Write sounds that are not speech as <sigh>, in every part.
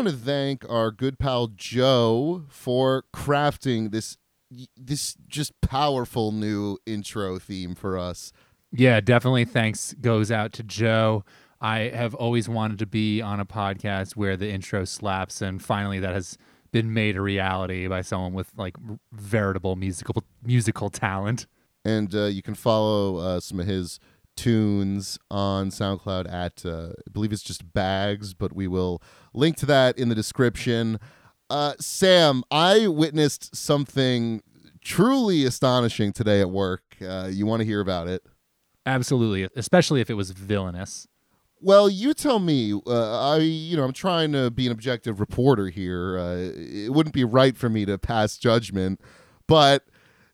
Want to thank our good pal Joe for crafting this this just powerful new intro theme for us. Yeah, definitely thanks goes out to Joe. I have always wanted to be on a podcast where the intro slaps and finally that has been made a reality by someone with like veritable musical musical talent. And uh, you can follow uh, some of his tunes on SoundCloud at uh, I believe it's just Bags, but we will link to that in the description. Uh, Sam, I witnessed something truly astonishing today at work. Uh, you want to hear about it? Absolutely, especially if it was villainous. Well, you tell me. Uh, I, you know, I'm trying to be an objective reporter here. Uh, it wouldn't be right for me to pass judgment, but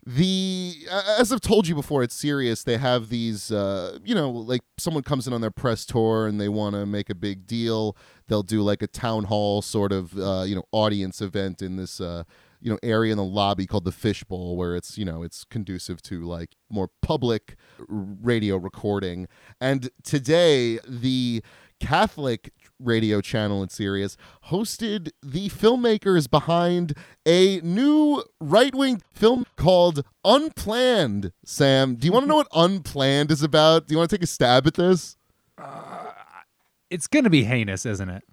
the as I've told you before, it's serious. They have these, uh, you know, like someone comes in on their press tour and they want to make a big deal. They'll do like a town hall sort of, uh, you know, audience event in this, uh, you know, area in the lobby called the Fishbowl, where it's, you know, it's conducive to like more public radio recording. And today, the Catholic radio channel in Sirius hosted the filmmakers behind a new right wing film called Unplanned. Sam, do you want to know what <laughs> Unplanned is about? Do you want to take a stab at this? Uh, it's going to be heinous, isn't it?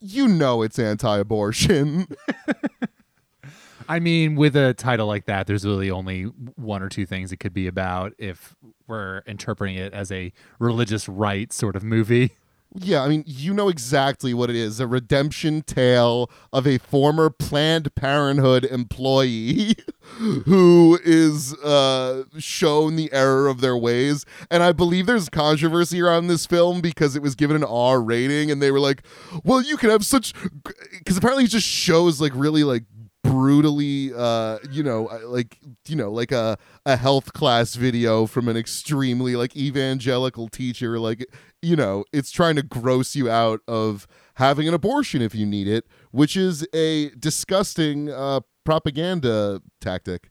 You know it's anti abortion. <laughs> I mean, with a title like that, there's really only one or two things it could be about if we're interpreting it as a religious right sort of movie. Yeah, I mean, you know exactly what it is a redemption tale of a former Planned Parenthood employee <laughs> who is uh, shown the error of their ways. And I believe there's controversy around this film because it was given an R rating, and they were like, well, you can have such. Because apparently it just shows like really like brutally uh you know like you know like a a health class video from an extremely like evangelical teacher like you know it's trying to gross you out of having an abortion if you need it which is a disgusting uh propaganda tactic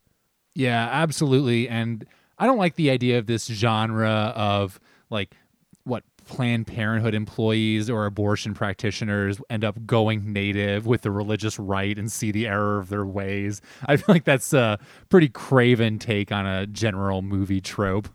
yeah absolutely and i don't like the idea of this genre of like what Planned Parenthood employees or abortion practitioners end up going native with the religious right and see the error of their ways. I feel like that's a pretty craven take on a general movie trope.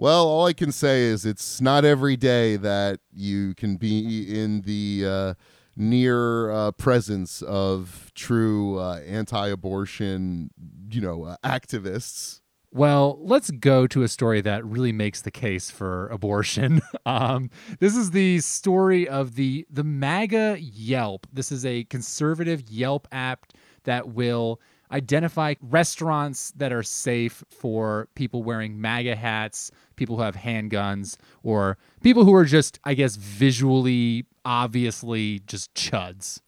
Well, all I can say is it's not every day that you can be in the uh, near uh, presence of true uh, anti-abortion, you know, uh, activists. Well, let's go to a story that really makes the case for abortion. <laughs> um, this is the story of the the MAGA Yelp. This is a conservative Yelp app that will identify restaurants that are safe for people wearing MAGA hats, people who have handguns, or people who are just, I guess, visually, obviously just chuds.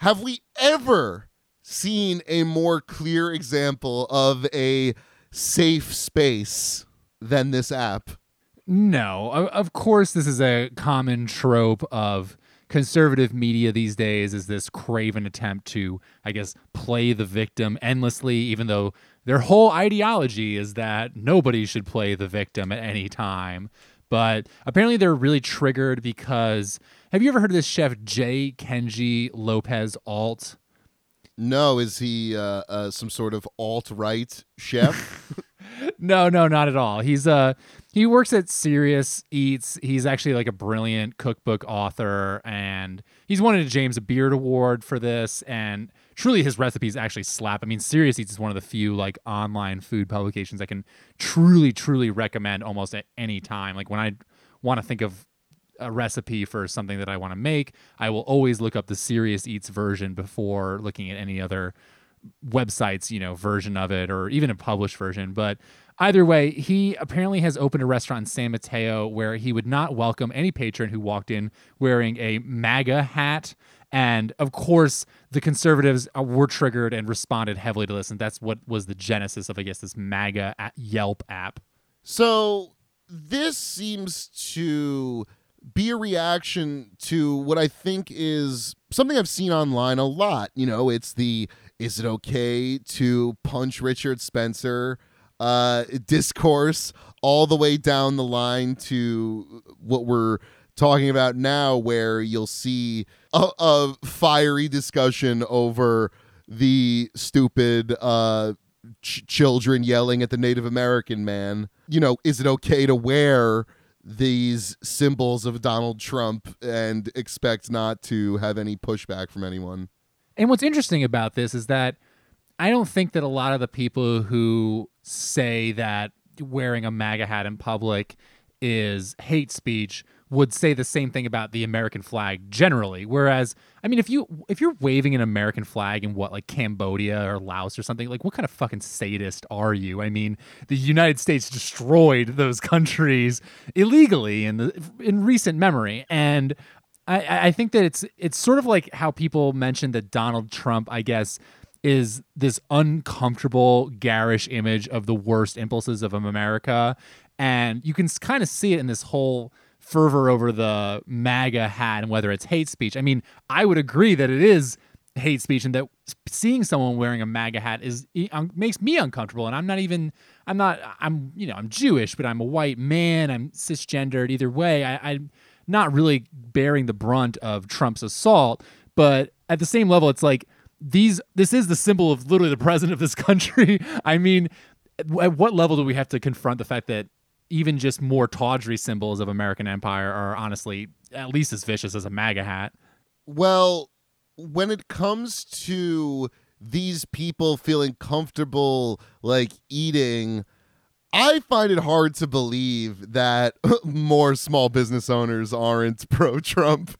Have we ever seen a more clear example of a safe space than this app. No, of course, this is a common trope of conservative media these days is this craven attempt to, I guess, play the victim endlessly, even though their whole ideology is that nobody should play the victim at any time. But apparently, they're really triggered because have you ever heard of this chef J. Kenji Lopez Alt? No, is he uh, uh, some sort of alt right chef? <laughs> no, no, not at all. He's uh he works at Serious Eats. He's actually like a brilliant cookbook author, and he's won a James Beard Award for this. And truly, his recipes actually slap. I mean, Serious Eats is one of the few like online food publications I can truly, truly recommend almost at any time. Like when I want to think of a recipe for something that I want to make, I will always look up the Serious Eats version before looking at any other websites, you know, version of it or even a published version. But either way, he apparently has opened a restaurant in San Mateo where he would not welcome any patron who walked in wearing a MAGA hat. And of course, the conservatives uh, were triggered and responded heavily to this. And that's what was the genesis of, I guess, this MAGA Yelp app. So this seems to be a reaction to what I think is something I've seen online a lot. You know, it's the is it okay to punch Richard Spencer uh, discourse all the way down the line to what we're talking about now, where you'll see a, a fiery discussion over the stupid uh, ch- children yelling at the Native American man. You know, is it okay to wear these symbols of Donald Trump and expect not to have any pushback from anyone? And what's interesting about this is that I don't think that a lot of the people who say that wearing a MAGA hat in public is hate speech would say the same thing about the American flag generally. Whereas, I mean, if you if you're waving an American flag in what like Cambodia or Laos or something, like what kind of fucking sadist are you? I mean, the United States destroyed those <laughs> countries illegally in the in recent memory, and I, I think that it's it's sort of like how people mentioned that Donald Trump, I guess, is this uncomfortable, garish image of the worst impulses of America, and you can kind of see it in this whole fervor over the MAGA hat and whether it's hate speech. I mean, I would agree that it is hate speech and that seeing someone wearing a MAGA hat is makes me uncomfortable. And I'm not even I'm not I'm you know I'm Jewish, but I'm a white man. I'm cisgendered. Either way, I, I'm not really bearing the brunt of Trump's assault. But at the same level, it's like these this is the symbol of literally the <laughs> president of this country. <laughs> I mean, at what level do we have to confront the fact that even just more tawdry symbols of American empire are honestly at least as vicious as a MAGA hat. Well, when it comes to these people feeling comfortable like eating, I find it hard to believe that <laughs> more small business owners aren't <laughs> pro Trump.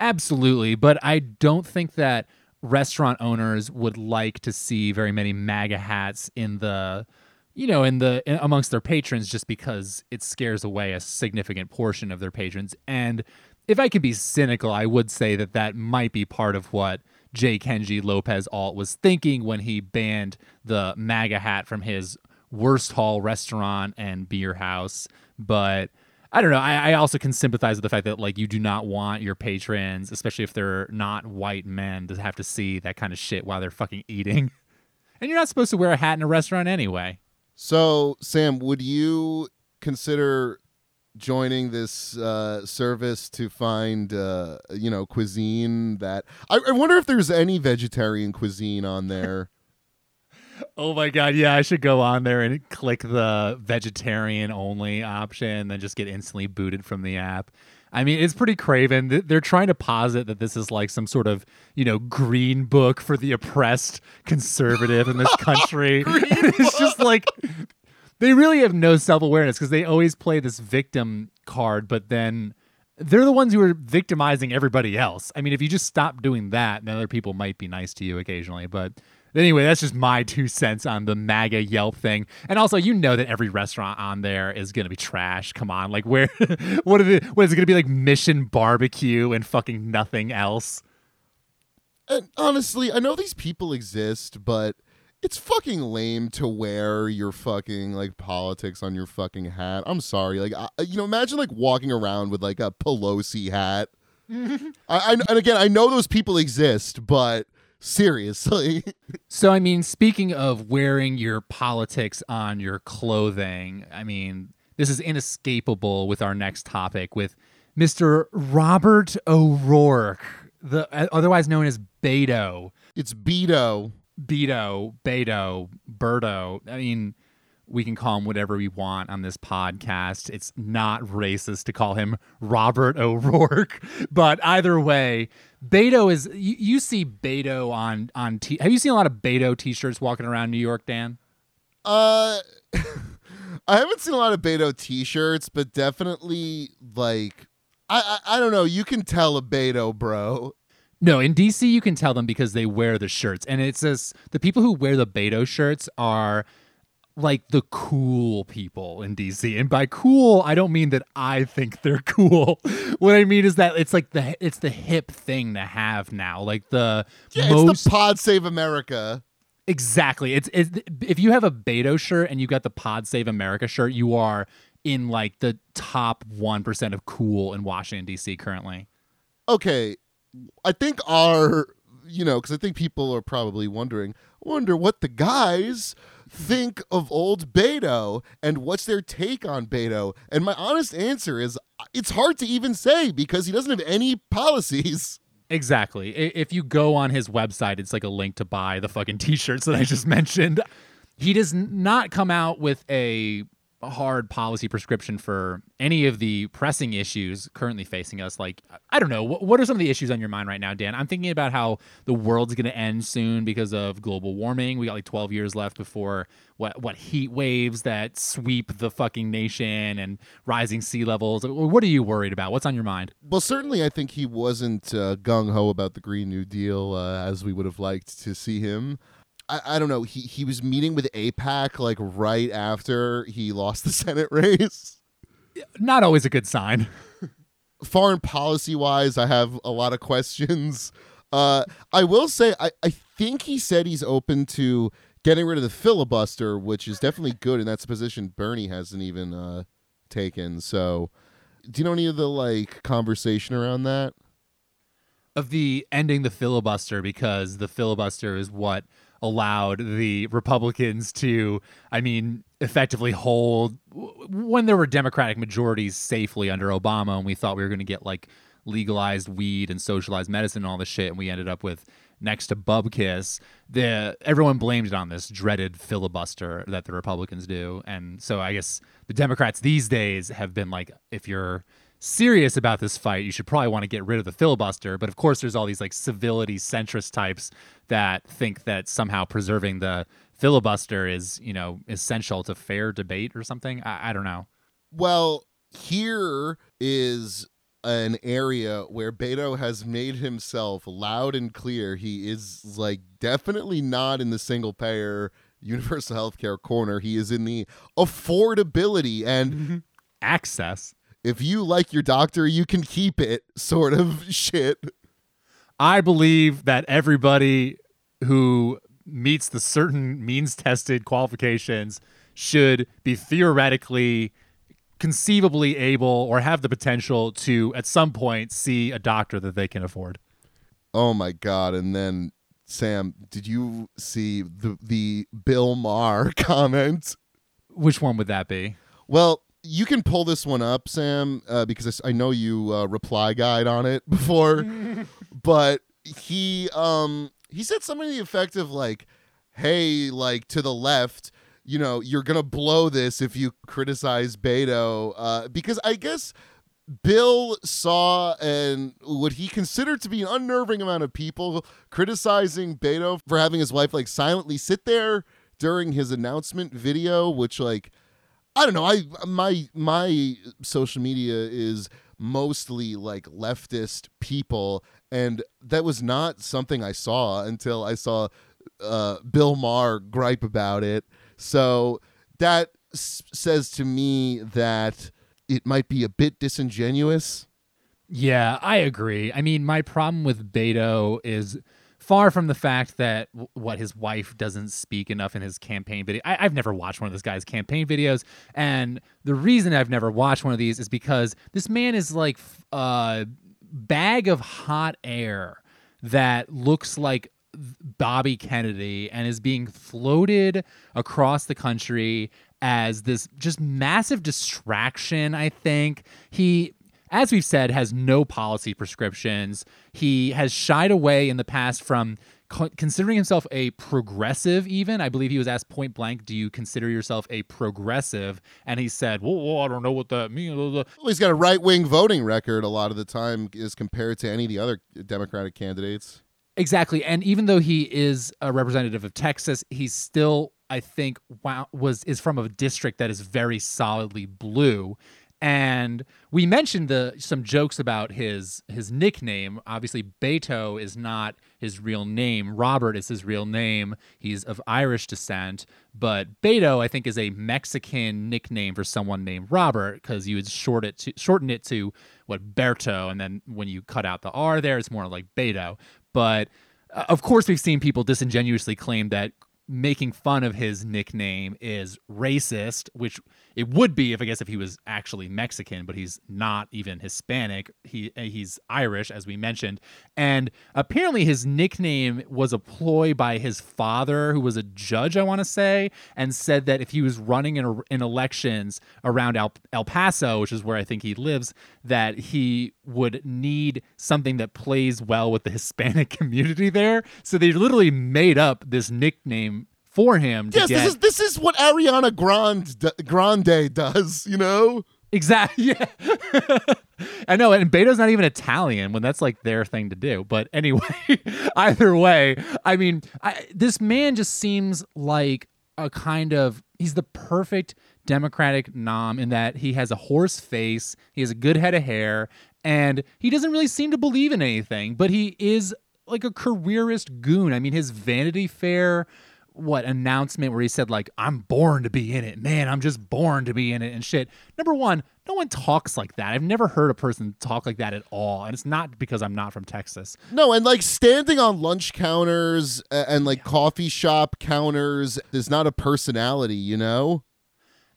Absolutely, but I don't think that restaurant owners would like to see very many MAGA hats in the you know, in the in, amongst their patrons, just because it scares away a significant portion of their patrons. And if I could be cynical, I would say that that might be part of what J. Kenji Lopez Alt was thinking when he banned the MAGA hat from his Wursthall restaurant and beer house. But I don't know. I, I, also can sympathize with the fact that like you do not want your patrons, especially if they're not white men, to have to see that kind of shit while they're fucking eating. <laughs> And you're not supposed to wear a hat in a restaurant anyway. So, Sam, would you consider joining this uh, service to find, uh, you know, cuisine that I, I wonder if there's any vegetarian cuisine on there. Oh my god, yeah, I should go on there and click the vegetarian only option, and then just get instantly booted from the app. I mean, it's pretty craven. They're trying to posit that this is like some sort of, you know, green book for the oppressed conservative in this <laughs> country. <laughs> it's just like they really have no self awareness because they always play this victim card, but then they're the ones who are victimizing everybody else. I mean, if you just stop doing that, then other people might be nice to you occasionally. But Anyway, that's just my two cents on the MAGA Yelp thing. And also, you know that every restaurant on there is going to be trash. Come on. Like, where, what, are the, what is it going to be like Mission Barbecue and fucking nothing else? And honestly, I know these people exist, but it's fucking lame to wear your fucking like politics on your fucking hat. I'm sorry. Like, I, you know, imagine like walking around with like a Pelosi hat. <laughs> I, I, and again, I know those people exist, but Seriously. <laughs> so, I mean, speaking of wearing your politics on your clothing, I mean, this is inescapable with our next topic with Mr. Robert O'Rourke, the uh, otherwise known as Beto. It's Beto. Beto, Beto, Berto. I mean, we can call him whatever we want on this podcast. It's not racist to call him Robert O'Rourke, <laughs> but either way, Beto is. You, you see Beto on on. T- have you seen a lot of Beto t-shirts walking around New York, Dan? Uh, <laughs> I haven't seen a lot of Beto t-shirts, but definitely like I, I I don't know. You can tell a Beto, bro. No, in DC you can tell them because they wear the shirts, and it says the people who wear the Beto shirts are like the cool people in DC. And by cool, I don't mean that I think they're <laughs> cool. what I mean is that it's like the it's the hip thing to have now. Like the yeah, most it's the Pod Save America. Exactly. It's, it's if you have a Beto shirt and you got the Pod Save America shirt, you are in like the top 1% of cool in Washington DC currently. Okay. I think our you know, cuz I think people are probably wondering, wonder what the guys think of old Beto and what's their take on Beto? And my honest answer is it's hard to even say because he doesn't have any policies. <laughs> Exactly. If you go on his website, it's like a link to buy the fucking <laughs> t-shirts that I just mentioned. He does not come out with a hard policy prescription for any of the pressing issues currently facing us. Like i don't know what, what are some of the issues on your mind right now dan? I'm thinking about how the world's going to end soon because of global warming. We got like 12 years left before what what heat waves that sweep the fucking nation and rising sea levels. What are you worried about? What's on your mind? Well certainly i think he wasn't uh, gung-ho about the green new deal uh, as we would have liked to see him I, I don't know. He he was meeting with AIPAC like right after he lost the <laughs> Senate race. Not always a good sign. Foreign policy wise, I have a lot of questions. Uh, I will say, I, I think he said he's open to getting rid of the filibuster, which is definitely good, and that's a position Bernie hasn't even uh, taken. So, do you know any of the like conversation around that? Of the ending the filibuster because the filibuster is what allowed the Republicans to, I mean, effectively hold when there were Democratic majorities safely under Obama, and we thought we were going to get like legalized weed and socialized medicine and all this shit, and we ended up with next to Bubkiss. The everyone blamed it on this dreaded filibuster that the Republicans do, and so I guess the Democrats these days have been like, if you're serious about this fight, you should probably want to get rid of the filibuster. But of course, there's all these like civility centrist types that think that somehow preserving the filibuster is, you know, essential to fair debate or something. I, I don't know. Well, here is an area where Beto has made himself loud and clear. He is like definitely not in the single payer universal healthcare corner. He is in the affordability and <laughs> access if you like your doctor, you can keep it sort of <laughs> shit. I believe that everybody who meets the certain means tested qualifications should be theoretically conceivably able or have the potential to at some point see a doctor that they can afford. Oh my god, and then Sam, did you see the the Bill Maher <laughs> comment? Which one would that be? Well, you can pull this one up, Sam, uh, because I know you uh, reply guide on it <laughs> before. <laughs> but he um he said something to the effect of like, "Hey, like to the left." You know, you're gonna blow this if you criticize Beto, uh, because I guess Bill saw and what he considered to be an unnerving amount of people criticizing Beto for having his wife like silently sit there during his announcement video, which like I don't know. I my my social media is mostly like leftist people, and that was not something I saw until I saw uh, Bill Maher gripe about it. So that s- says to me that it might be a bit disingenuous. Yeah, I agree. I mean, my problem with Beto is far from the fact that w- what his wife doesn't speak enough in his campaign video. I- have never watched one of this guy's campaign videos, and the reason I've never watched one of these is because this man is like a bag of hot air that looks like Bobby Kennedy and is being floated across the country as this just massive distraction. I think he as we've said, has no policy prescriptions. He has shied away in the past from co- considering himself a progressive, even. I believe he was asked point blank, Do you consider yourself a progressive? And he said, Well, well I don't know what that means. Well, he's got a right wing voting record a lot of the time as compared to any of the other Democratic candidates. Exactly. And even though he is a representative of Texas, he's still I think wow, was is from a district that is very solidly blue and we mentioned the some jokes about his his nickname. Obviously, Beto is not his real name. Robert is his real name. He's of Irish descent, but Beto I think is a Mexican nickname for someone named Robert because you would short it to shorten it to what Berto, and then when you cut out the R there, it's more like Beto. But uh, of course, we've seen people disingenuously claim that making fun of his nickname is racist, which it would be if I guess if he was actually Mexican, but he's not even Hispanic. He uh, he's Irish, as we mentioned, and apparently his nickname was a ploy by his father, who was a judge, I want to say, and said that if he was running in, in elections around El, El Paso, which is where I think he lives, that he would need something that plays well with the <laughs> Hispanic community there. So they literally made up this nickname for him. yes, get... this is this is what Ariana Grande Grande does. You know. Exactly. <laughs> Yeah. I know, and Beto's not even Italian when that's like their thing to do. But anyway, <laughs> either way, I mean, I, this man just seems like a kind of he's the perfect Democratic nom in that he has a horse face, he has a good head of hair, and he doesn't really seem to believe in anything, but he is like a careerist goon. I mean, his Vanity Fair what announcement where he said like I'm born to be in it. Man, I'm just born to be in it and shit. Number 1, no one talks like that. I've never heard a person talk like that at all, and it's not because I'm not from Texas. No, and like standing on lunch counters and like coffee shop counters is not a personality, you know?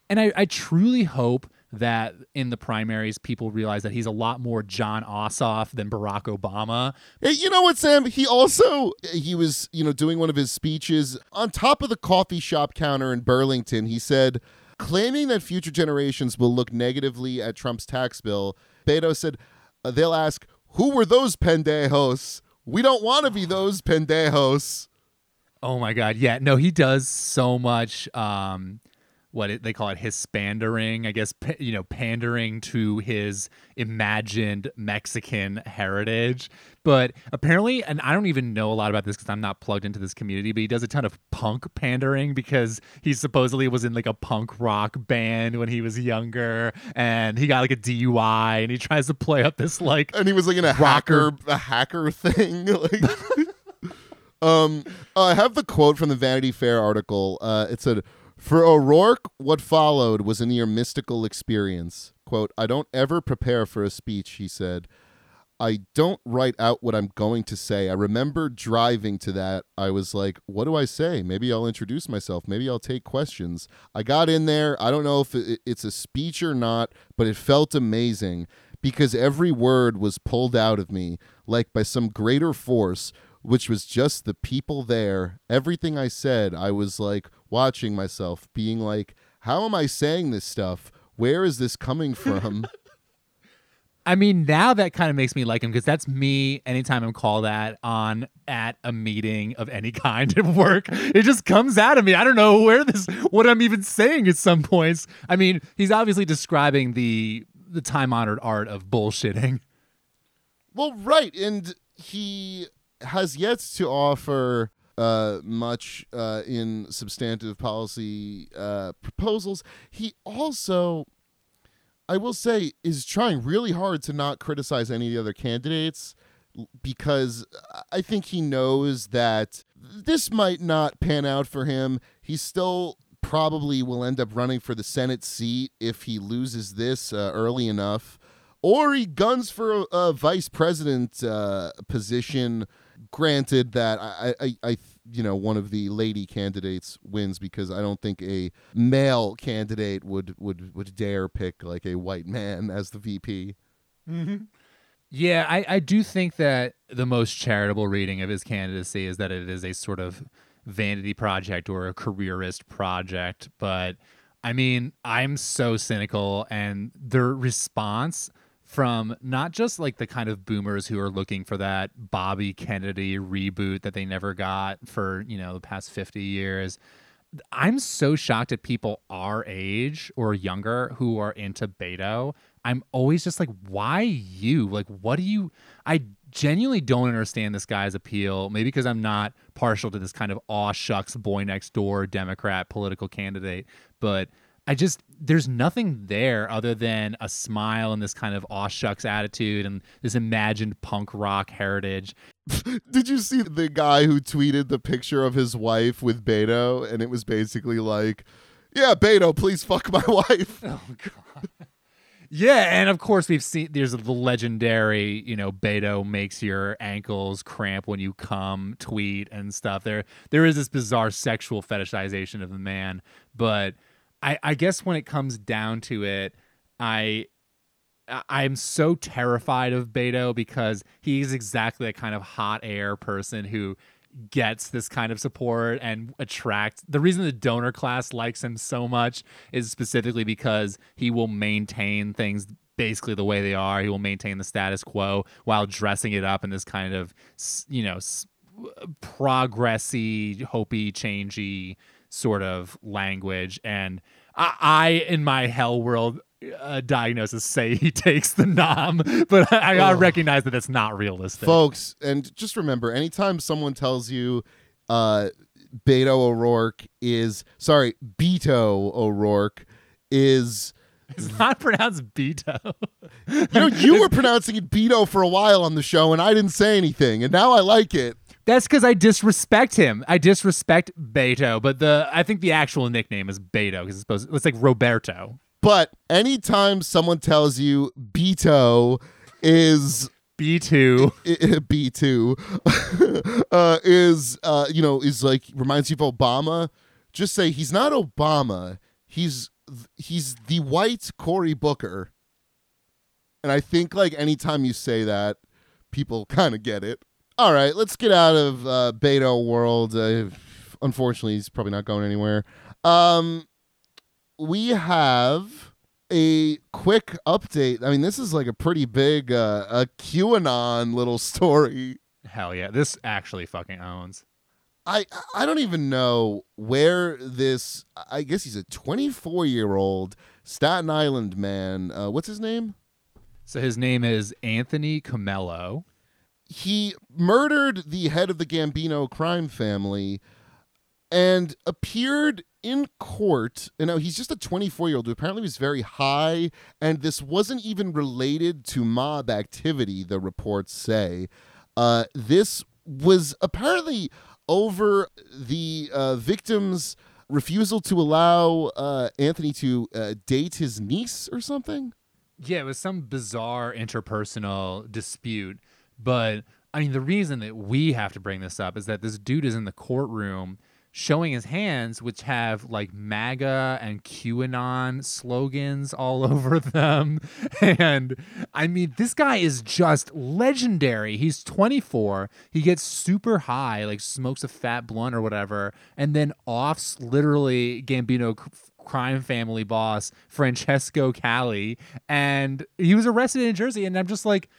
And I, I truly hope that in the primaries people realize that he's a lot more Jon Ossoff than Barack Obama. Hey, you know what, Sam? He also he was you know doing one of his speeches on top of the coffee shop counter in Burlington. He said, claiming that future generations will look negatively at Trump's tax bill. Beto said, uh, "They'll ask who were those pendejos." We don't want to be those pendejos. Oh my god, yeah. No, he does so much um what it, they call it hispandering i guess you know pandering to his imagined mexican heritage but apparently and i don't even know a lot about this because i'm not plugged into this community but he does a ton of punk pandering because he supposedly was in like a punk rock band when he was younger and he got like a dui and he tries to play up this like and he was like in a rocker. hacker a hacker thing <laughs> like <laughs> um i have the quote from the vanity fair article uh it said for O'Rourke, what followed was a near mystical experience. Quote, I don't ever prepare for a speech, he said. I don't write out what I'm going to say. I remember driving to that. I was like, what do I say? Maybe I'll introduce myself. Maybe I'll take questions. I got in there. I don't know if it's a speech or not, but it felt amazing because every word was pulled out of me like by some greater force which was just the people there. Everything I said, I was like watching myself, being like, how am I saying this stuff? Where is this coming from? <laughs> I mean, now that kind of makes me like him because that's me anytime I'm called that on at a meeting of any <laughs> kind at work. It just comes out of me. I don't know where this, what I'm even saying at some points. I mean, he's obviously describing the the time honored art of bullshitting. Well, right, and he has yet to offer uh, much uh, in substantive policy uh, proposals. He also, I will say, is trying really hard to not criticize any of the other candidates because I think he knows that this might not pan out for him. He still probably will end up running for the Senate seat if he loses this uh, early enough. Or he guns for a, a vice president uh, position granted that I, I, I, you know, one of the lady candidates wins because I don't think a male candidate would would would dare pick like a white man as the VP. Mm-hmm. Yeah, I, I do think that the most charitable reading of his candidacy is that it is a sort of vanity project or a careerist project. But I mean, I'm so cynical, and their response from not just like the kind of boomers who are looking for that Bobby Kennedy reboot that they never got for, you know, the past 50 years. I'm so shocked at people our age or younger who are into Beto. I'm always just like, why you? Like, what do you? I genuinely don't understand this guy's appeal. Maybe because I'm not partial to this kind of aw shucks boy next door Democrat political candidate, but I just there's nothing there other than a smile and this kind of aw shucks attitude and this imagined punk rock heritage. <laughs> Did you see the guy who tweeted the picture of his wife with Beto and it was basically like, "Yeah, Beto, please fuck my <laughs> wife." <laughs> Oh god. Yeah, and of course we've seen there's the legendary, you know, Beto makes your ankles cramp when you come tweet and stuff. There there is this bizarre sexual fetishization of the man, but I, I guess when it comes down to it, I I'm so terrified of Beto because he's exactly the kind of hot air person who gets this kind of support and attracts the reason the donor class likes him so much is specifically because he will maintain things basically the way they are. He will maintain the status quo while dressing it up in this kind of you know progressy hopey changey sort of language and I, I in my hell world uh, diagnosis say he <laughs> takes the nom, but I, I recognize that it's not realistic, folks. And just remember, anytime someone tells you, uh, Beto O'Rourke is sorry, Beto O'Rourke is. It's not pronounced Beto. you know, you <laughs> were pronouncing it Beto for a while on the show, and I didn't say anything, and now I like it. That's because I disrespect him. I disrespect Beto, but the I think the actual nickname is Beto because it's supposed it's like Roberto. But anytime someone tells you Beto is B2 <laughs> <laughs> B2 <laughs> uh, is uh, you know is like reminds you of Obama just say he's not Obama he's he's the white Cory Booker and I think like anytime you say that people kind of get it all right let's get out of uh, Beto world uh, unfortunately he's probably not going anywhere um we have a quick update. I mean, this is like a pretty big uh, a QAnon little <laughs> story. Hell yeah, this actually fucking owns. I I don't even know where this. I guess he's a 24 year old Staten Island man. Uh, what's his name? So his name is Anthony Comello. He murdered the head of the Gambino crime family and appeared in court. You know, he's just a 24 year old who apparently was very high, and this wasn't even related to mob activity, the reports say. Uh, this was apparently over the uh, victim's refusal to allow uh, Anthony to uh, date his niece or something. Yeah, it was some bizarre interpersonal dispute. But I mean, the reason that we have to bring this up is that this dude is in the courtroom showing his hands, which have like MAGA and QAnon slogans all <laughs> over them. And I mean, this guy is just legendary. He's 24. He gets super high, like smokes a fat blunt or whatever, and then offs literally Gambino crime family boss Francesco Cali. And he was arrested in Jersey. And I'm just like,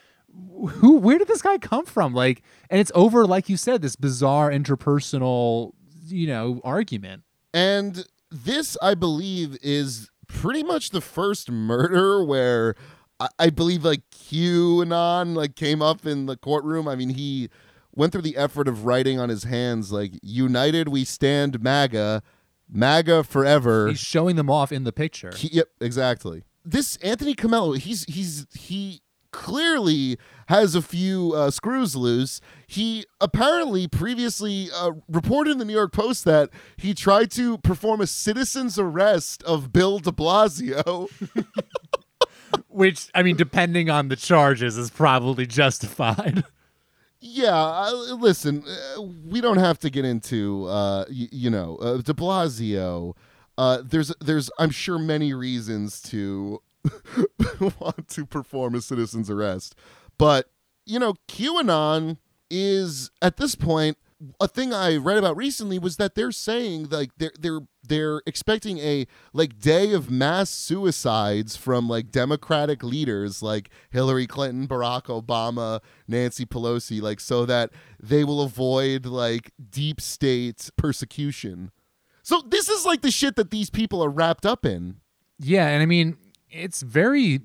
who where did this guy come from like and it's over like you said this bizarre interpersonal you know argument. And this, I believe, is pretty much the first murder where I, I believe like QAnon like came up in the courtroom. I mean, he went through the effort of writing on his hands like "United We Stand, MAGA." MAGA forever. He's showing them off in the picture. He, yep, exactly. This Anthony Comello he's he's he clearly has a few uh, screws loose. He apparently previously uh, reported in the New York Post that he tried to perform a citizen's arrest of Bill de Blasio. Which, I mean, depending on the charges, is probably justified. Yeah, uh, listen, uh, we don't have to get into, uh, y- you know, uh, De Blasio. Uh, there's, there's, I'm sure, many reasons to <laughs> want to perform a citizen's arrest. But, you know, QAnon is at this point a thing I read about recently was that they're saying like they're they're they're expecting a like day of mass suicides from like democratic leaders like Hillary Clinton, Barack Obama, Nancy Pelosi like so that they will avoid like deep state persecution. So this is like the shit that these people are wrapped up in. Yeah, and I mean it's very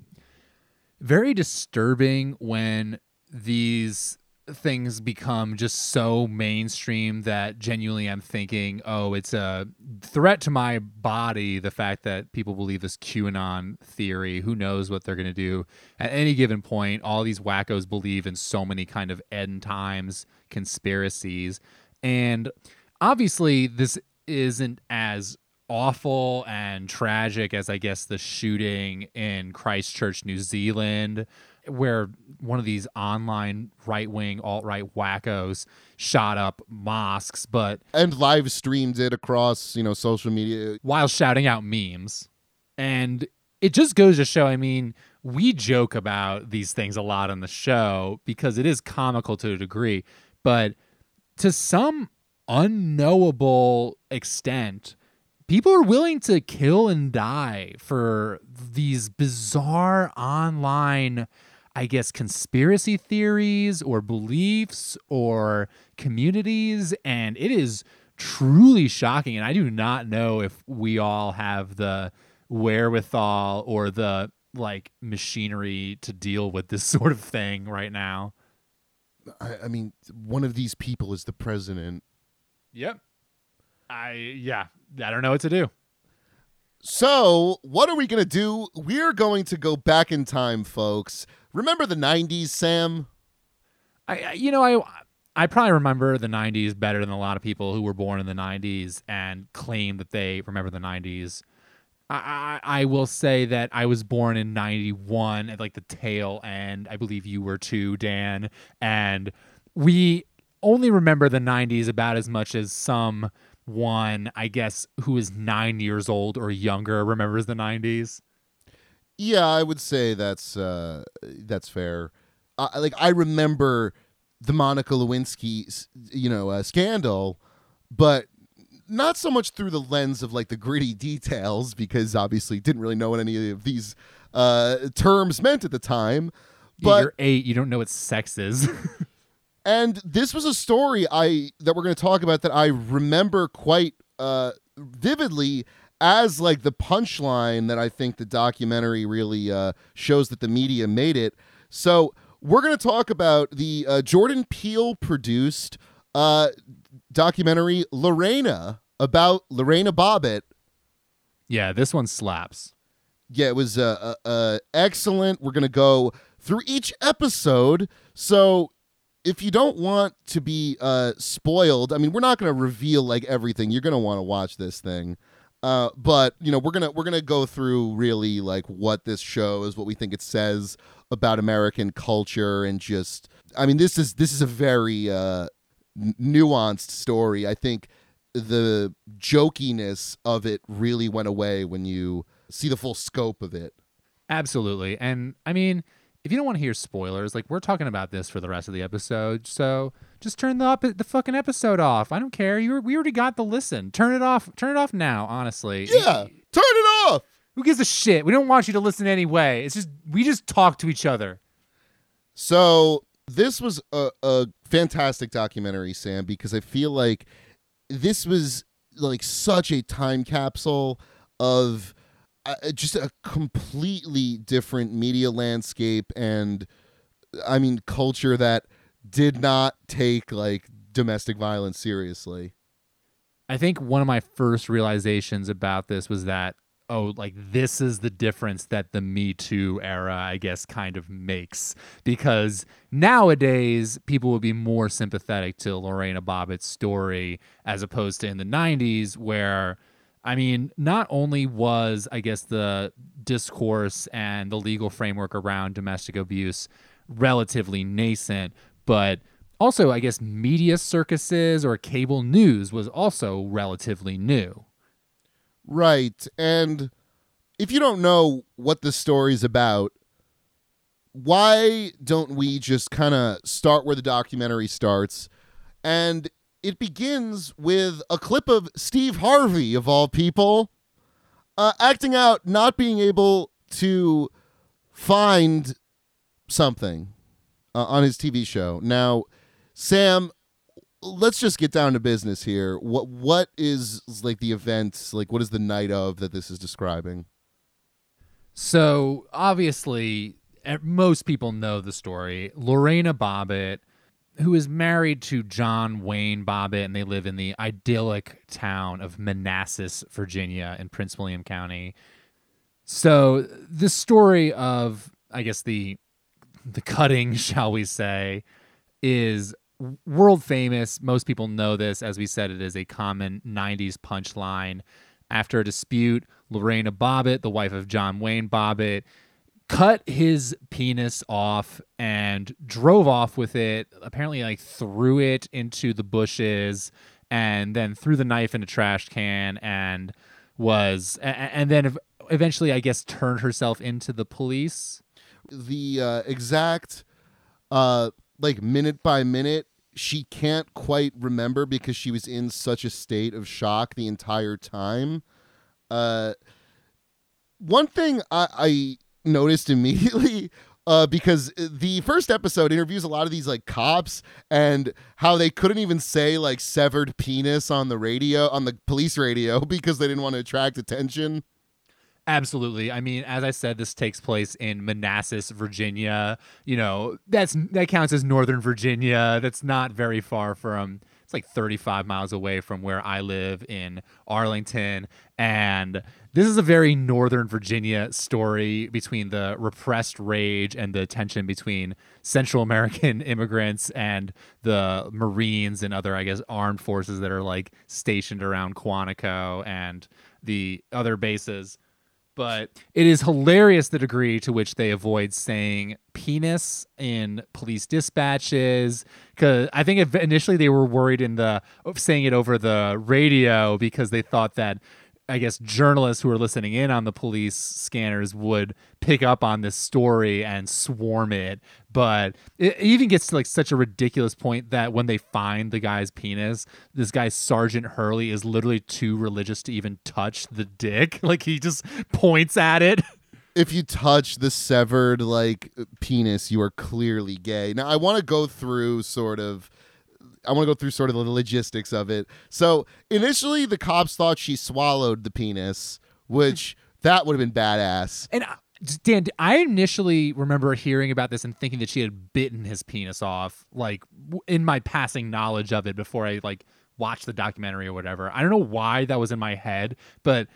very disturbing when these things become just so mainstream that genuinely I'm thinking, oh, it's a threat to my body. The fact that people believe this QAnon theory, who knows what they're going to do at any given point. All these wackos believe in so many kind of end times conspiracies. And obviously, this isn't as awful and tragic as I guess the shooting in Christchurch, New Zealand, where one of these online right wing, alt right wackos shot up mosques, but and live streamed it across, you know, social media. while shouting out memes. And it just goes to show, I mean, we joke about these things a lot on the show because it is comical to a degree, but to some unknowable extent, people are willing to kill and die for these bizarre online I guess conspiracy theories or beliefs or communities and it is truly shocking and I do not know if we all have the wherewithal or the like machinery to deal with this <laughs> sort of thing right now. I, I mean, one of these people is the president. Yep. I yeah, I don't know what to do. So, what are we going to do? We're going to go back in time, folks. Remember the 90s, Sam? I I- you know I I probably remember the 90s better than a lot of people who were born in the 90s and claim that they remember the 90s. I, I I will say that I was born in 91 at like the tail end. I believe you were too, Dan. And we only remember the 90s about as much as someone, I guess, who is nine years old or younger remembers the 90s. Yeah, I would say that's uh, that's fair. Uh, like I remember the Monica Lewinsky, you know, uh, scandal, but not so much through the lens of like the gritty <laughs> details, because obviously didn't really know what any of these uh, terms meant at the time. But You're eight, you don't know what sex is. <laughs> and this was a story I that we're going to talk about that I remember quite uh, vividly as like the punchline that I think the documentary really uh, shows that the media made it. So we're going to talk about the uh, Jordan Peele produced uh, documentary Lorena about Lorena Bobbitt. yeah, this one slaps. Yeah, it was uh, uh, uh, excellent. We're going to go through each episode. So if you don't want to be uh, spoiled, I mean, we're not going to reveal like everything. You're going to want to watch this thing. Uh, but you know, we're gonna we're gonna go through really like what this show is, what we think it says about American culture, and just I mean, this is this is a very uh, nuanced story. I think the jokiness of it really went away when you see the full scope of it. Absolutely. And I mean, if you don't want to hear spoilers, like we're talking about this for the rest of the episode, so just turn the up the fucking episode off. I don't care. You we already got the listen. Turn it off. Turn it off now, honestly. Yeah, turn it off. Who gives a shit? We don't want you to listen anyway. It's just we just talk to each other. So this was a, a fantastic documentary, Sam, because I feel like this was like such a time capsule of uh, just a completely different media landscape and I mean culture that did not take like domestic violence seriously. I think one of my first realizations about this was that oh, like this is the difference that the Me Too era, I guess, kind of makes because nowadays people would be more sympathetic to Lorena Bobbitt's story as opposed to in the 90s where I mean, not only was, I guess, the discourse and the legal framework around domestic abuse relatively nascent, but also, I guess, media circuses or cable news was also relatively new. Right. And if you don't know what the story's about, why don't we just kind of start where the documentary starts? And it begins with a clip of Steve Harvey, of all people, uh, acting out not being able to find something uh, on his TV show. Now, Sam, let's just get down to business here. What what is like the event? Like what is the night of that this is describing? So obviously, most people know the story. Lorena Bobbitt, who is married to John Wayne Bobbitt, and they live in the idyllic town of Manassas, Virginia, in Prince William County. So the story of, I guess the the cutting, <laughs> shall we say, is world famous. Most people know this. As we said, it is a common 90s punchline. after a dispute, Lorena Bobbitt, the wife of John Wayne Bobbitt, cut his penis off and drove off with it. Apparently, like threw it into the bushes and then threw the knife in a trash can and was and then eventually, I guess, turned herself into the police. The uh, exact, uh, like minute by minute, she can't quite remember because she was in such a state of shock the entire time. Uh, one thing I, I noticed <laughs> immediately uh, because the first episode interviews a lot of these like cops and how they couldn't even say like severed penis on the radio on the police radio <laughs> because they didn't want to attract attention. Absolutely. I mean, as I said, this takes place in Manassas, Virginia. You know, that's that counts as Northern Virginia. That's not very far from it's like 35 miles away from where I live in Arlington. And this is a very Northern Virginia story between the repressed rage and the tension between Central American <laughs> immigrants and the Marines and other, I guess, armed forces that are like stationed around Quantico and the other bases but it is hilarious the degree to which they avoid saying penis in police dispatches because i think initially they were worried in the saying it over the radio because they thought that I guess journalists who are listening in on the police scanners would pick up on this story and swarm it. But it even gets to like such a ridiculous point that when they find the guy's penis, this guy Sergeant Hurley is literally too religious to even touch the dick. <laughs> Like he just points at it. <laughs> If you touch the severed like penis, you are clearly gay. Now I want to go through sort of I want to go through sort of the logistics of it. So initially, the cops thought she swallowed the penis, which <laughs> that would have been badass. And Dan, I initially remember hearing about this and thinking that she had bitten his penis off, like in my passing knowledge of it before I like watched the documentary or whatever. I don't know why that was in my head, but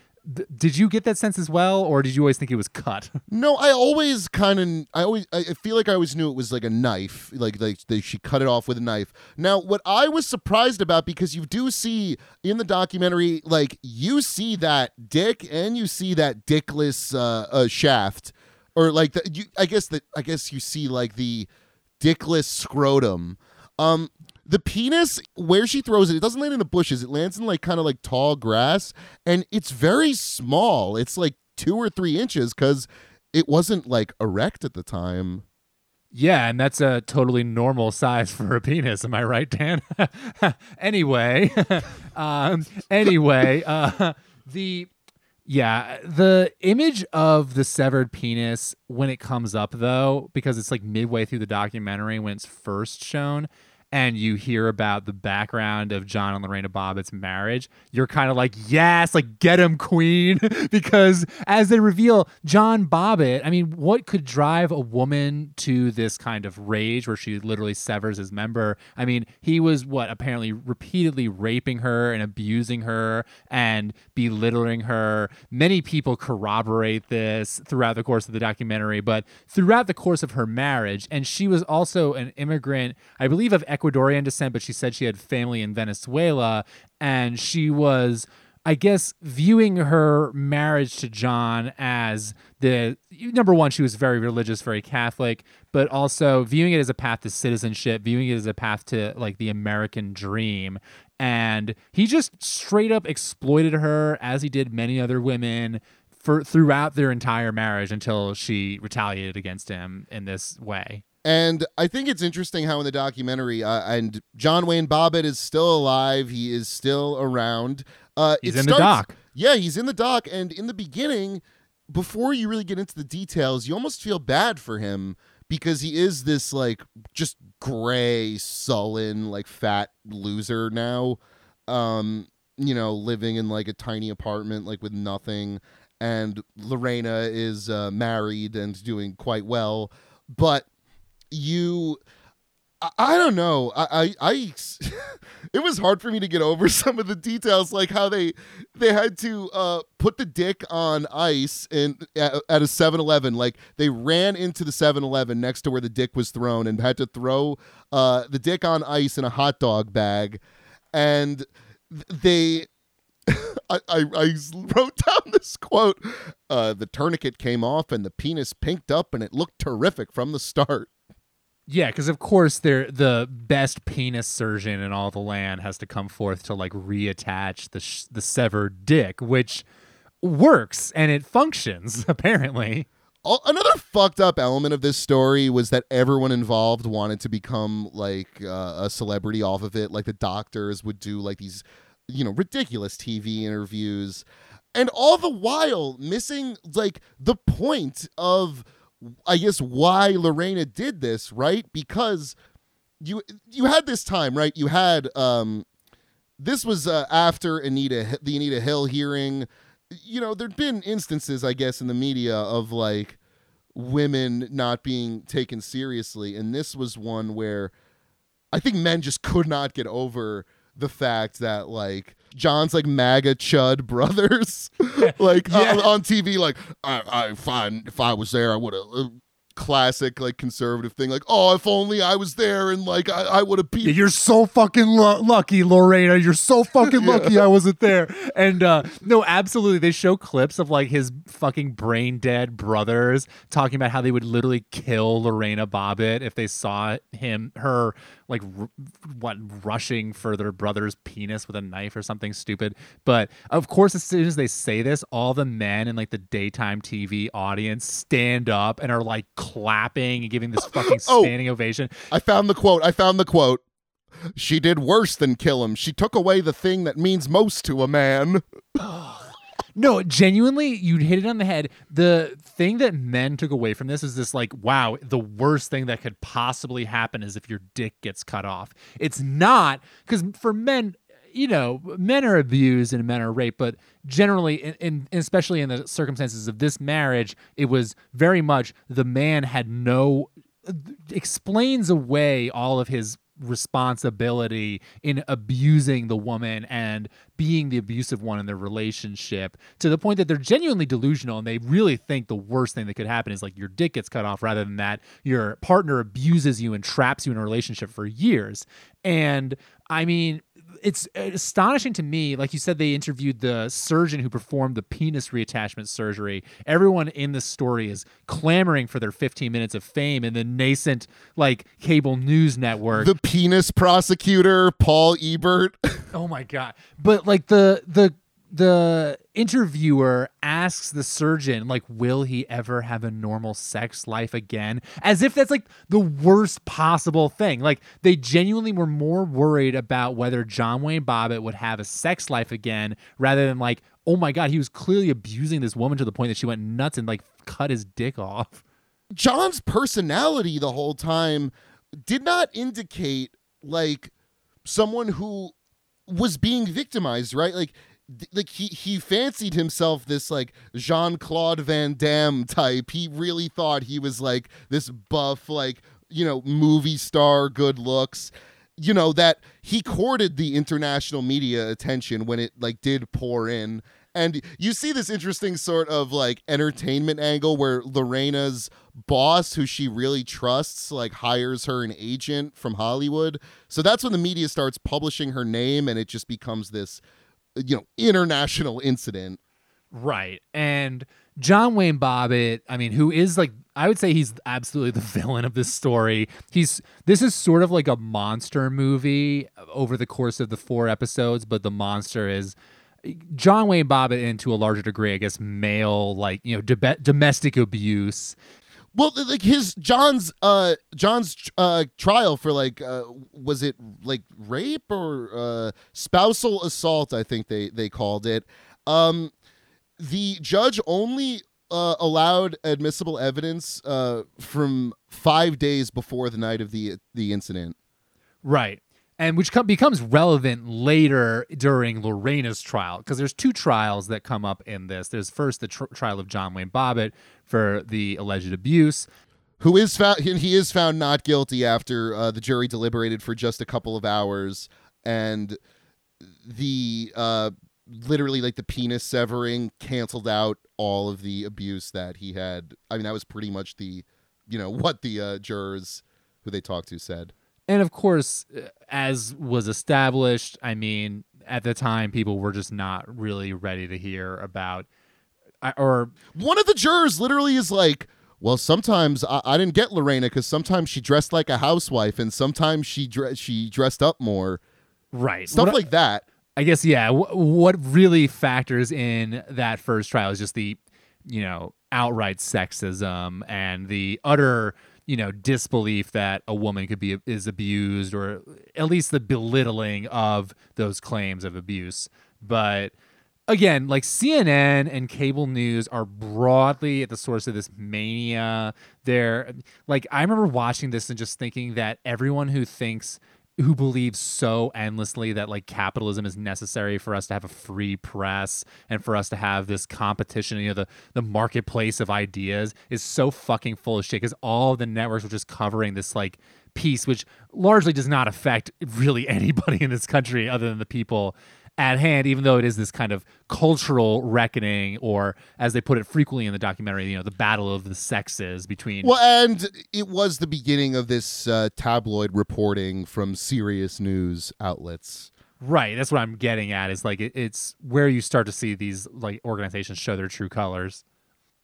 did you get that sense as well, or did you always think it was cut? <laughs> No, I always kind of, I always, I feel like I always knew it was like a knife, like like they, she cut it off with a knife. Now, what I was surprised about because you do see in the documentary, like you see that dick and you see that dickless uh, uh, shaft, or like the, you, I guess that I guess you see like the dickless scrotum. Um, the penis where she throws it it doesn't land in the bushes it lands in like kind of like tall grass and it's very small it's like two or three inches because it wasn't like erect at the time yeah, and that's a totally normal size for a penis. Am I right, Dan? <laughs> anyway, <laughs> um, anyway, <laughs> uh, the yeah, the image of the severed penis when it comes up though, because it's like midway through the documentary when it's first shown, and you hear about the background of John and Lorena Bobbitt's marriage, you're kind of like, yes, like get him, queen. <laughs> because as they reveal, John Bobbitt, I mean, what could drive a woman to this kind of rage where she literally severs his member? I mean, he was what apparently repeatedly raping her and abusing her and belittling her. Many people corroborate this throughout the course of the documentary, but throughout the course of her marriage, and she was also an immigrant, I believe, of Ecuadorian descent, but she said she had family in Venezuela, and she was. I guess viewing her marriage to John as the number one, she was very religious, very Catholic, but also viewing it as a path to citizenship, viewing it as a path to like the American dream. And he just straight up exploited her as he did many other women for throughout their entire marriage until she retaliated against him in this way. And I think it's interesting how in the documentary, uh, and John Wayne Bobbitt is still alive. He is still around. Uh, he's in starts, the dock. Yeah, he's in the dock. And in the beginning, before you really get into the details, you almost feel bad for him because he is this like just gray, sullen, like fat loser now. Um, you know, living in like a tiny apartment, like with nothing. And Lorena is uh, married and doing quite well. But you I, don't know. I, I, I <laughs> it was hard for me to get over <laughs> some of the details, like how they they had to uh, put the dick on ice in at, at a 7-Eleven. Like they ran into the 7-Eleven next to where the dick was thrown and had to throw uh, the dick on ice in a hot dog bag, and they <laughs> I, I, I wrote down this quote. Uh, the tourniquet came off and the penis pinked up and it looked terrific from the start. Yeah, because of course they're the best penis surgeon in all the land has to come forth to like reattach the sh- the severed dick, which works and it functions <laughs> apparently. Another fucked up element of this story was that everyone involved wanted to become like uh, a celebrity off of it. Like the doctors would do like these, you know, ridiculous TV interviews, and all the while missing like the point of I guess why Lorena did this, right? Because you you had this time, right? You had um this was uh, after Anita the Anita Hill hearing. You know, there'd been instances, I guess, in the media of like women not being taken seriously, and this was one where I think men just could not get over the fact that like John's like MAGA chud brothers, <laughs> like <laughs> yeah. on, on, TV. Like I, I, fine if I was there, I would have. Uh, Classic like conservative thing like oh if only i was there and like i, I would have beat yeah, you're so fucking lucky lorena. You're so fucking <laughs> lucky i wasn't there. And uh no absolutely they show clips of like his fucking brain dead brothers talking about how they would literally kill lorena bobbitt if they saw him her like r- what rushing for their brother's penis with a knife or something stupid. But of course, as soon as they say this, all the men in like the daytime TV audience stand up and are like clapping and giving this <laughs> fucking oh, standing ovation. I found the quote. I found the quote. She did worse than kill him. She took away the thing that means most to a man. <laughs> No, genuinely, you hit it on the head. The thing that men took away from this is this like, wow, the worst thing that could possibly happen is if your dick gets cut off. It's not because for men, you know, men are abused and men are raped, but generally, in, in, especially in the circumstances of this marriage, it was very much the man had no explains away all of his responsibility in abusing the woman and being the abusive one in their relationship to the point that they're genuinely delusional and they really think the worst thing that could happen is like your dick gets cut off rather than that your partner abuses you and traps you in a relationship for years. And I mean, it's astonishing to me. Like you said, they interviewed the surgeon who performed the penis reattachment surgery. Everyone in this story is clamoring for their 15 minutes of fame in the nascent like cable news network. The penis prosecutor, Paul Ebert. <laughs> oh my god! But like the the the interviewer asks the surgeon like will he ever have a normal sex life again? As if that's like the worst possible thing. Like they genuinely were more worried about whether john wayne bobbitt would have a sex life again rather than like oh my god he was clearly abusing this woman to the point that she went nuts and like cut his dick off. John's personality the whole time did not indicate like someone who was being victimized right? Like like he he fancied himself this like Jean Claude Van Damme type. He really thought he was like this buff, like you know, movie star, good looks. You know that he courted the international media attention when it like did pour in. And you see this interesting sort of like entertainment angle where Lorena's boss, who she really trusts, like hires her an agent from Hollywood. So that's when the media starts publishing her name and it just becomes this you know international incident. Right. And john wayne bobbitt i mean who is like i would say he's absolutely the <laughs> villain of this story. He's this is sort of like a monster movie over the course of the four episodes but the monster is John Wayne Bobbitt, and to a larger degree, I guess, male like you know domestic abuse. Well, like his John's uh John's uh trial for like uh was it like rape or uh spousal assault I think they they called it. Um the judge only uh, allowed admissible evidence uh from 5 days before the night of the the incident. Right and which com- becomes relevant later during Lorena's trial because there's two trials that come up in this. There's first the tr- trial of John Wayne Bobbitt for the alleged abuse, who is found he is found not guilty after uh, the jury deliberated for just a couple of hours and the uh, literally like the penis severing canceled out all of the abuse that he had. I mean that was pretty much the you know what the uh, jurors who they talked to said. And of course, uh, as was established, I mean, at the time people were just not really ready to hear about I- or One of the jurors literally is like, "Well, sometimes I, I didn't get Lorena because sometimes she dressed like a housewife, and sometimes she dre- she dressed up more, right stuff What- like that." I guess yeah. W- what really factors in that first trial is just the, you know, outright sexism and the utter, you know, disbelief that a woman could be is abused, or at least the belittling of those claims of abuse. But again, like CNN and cable news are broadly at the source of this mania. They're like I remember watching this and just thinking that everyone who thinks who believes so endlessly that like capitalism is necessary for us to have a free press and for us to have this competition, you know, the the marketplace of ideas is so fucking full of shit because all the networks were just covering this like piece, which largely does not affect really <laughs> anybody in this country other than the people at hand, even though it is this kind of cultural reckoning, or as they put it frequently in the documentary, you know, the battle of the sexes between Well, and it was the beginning of this uh, tabloid reporting from serious news outlets. Right. That's what I'm getting at. Is like it, it's where you start to see these like organizations show their true colors.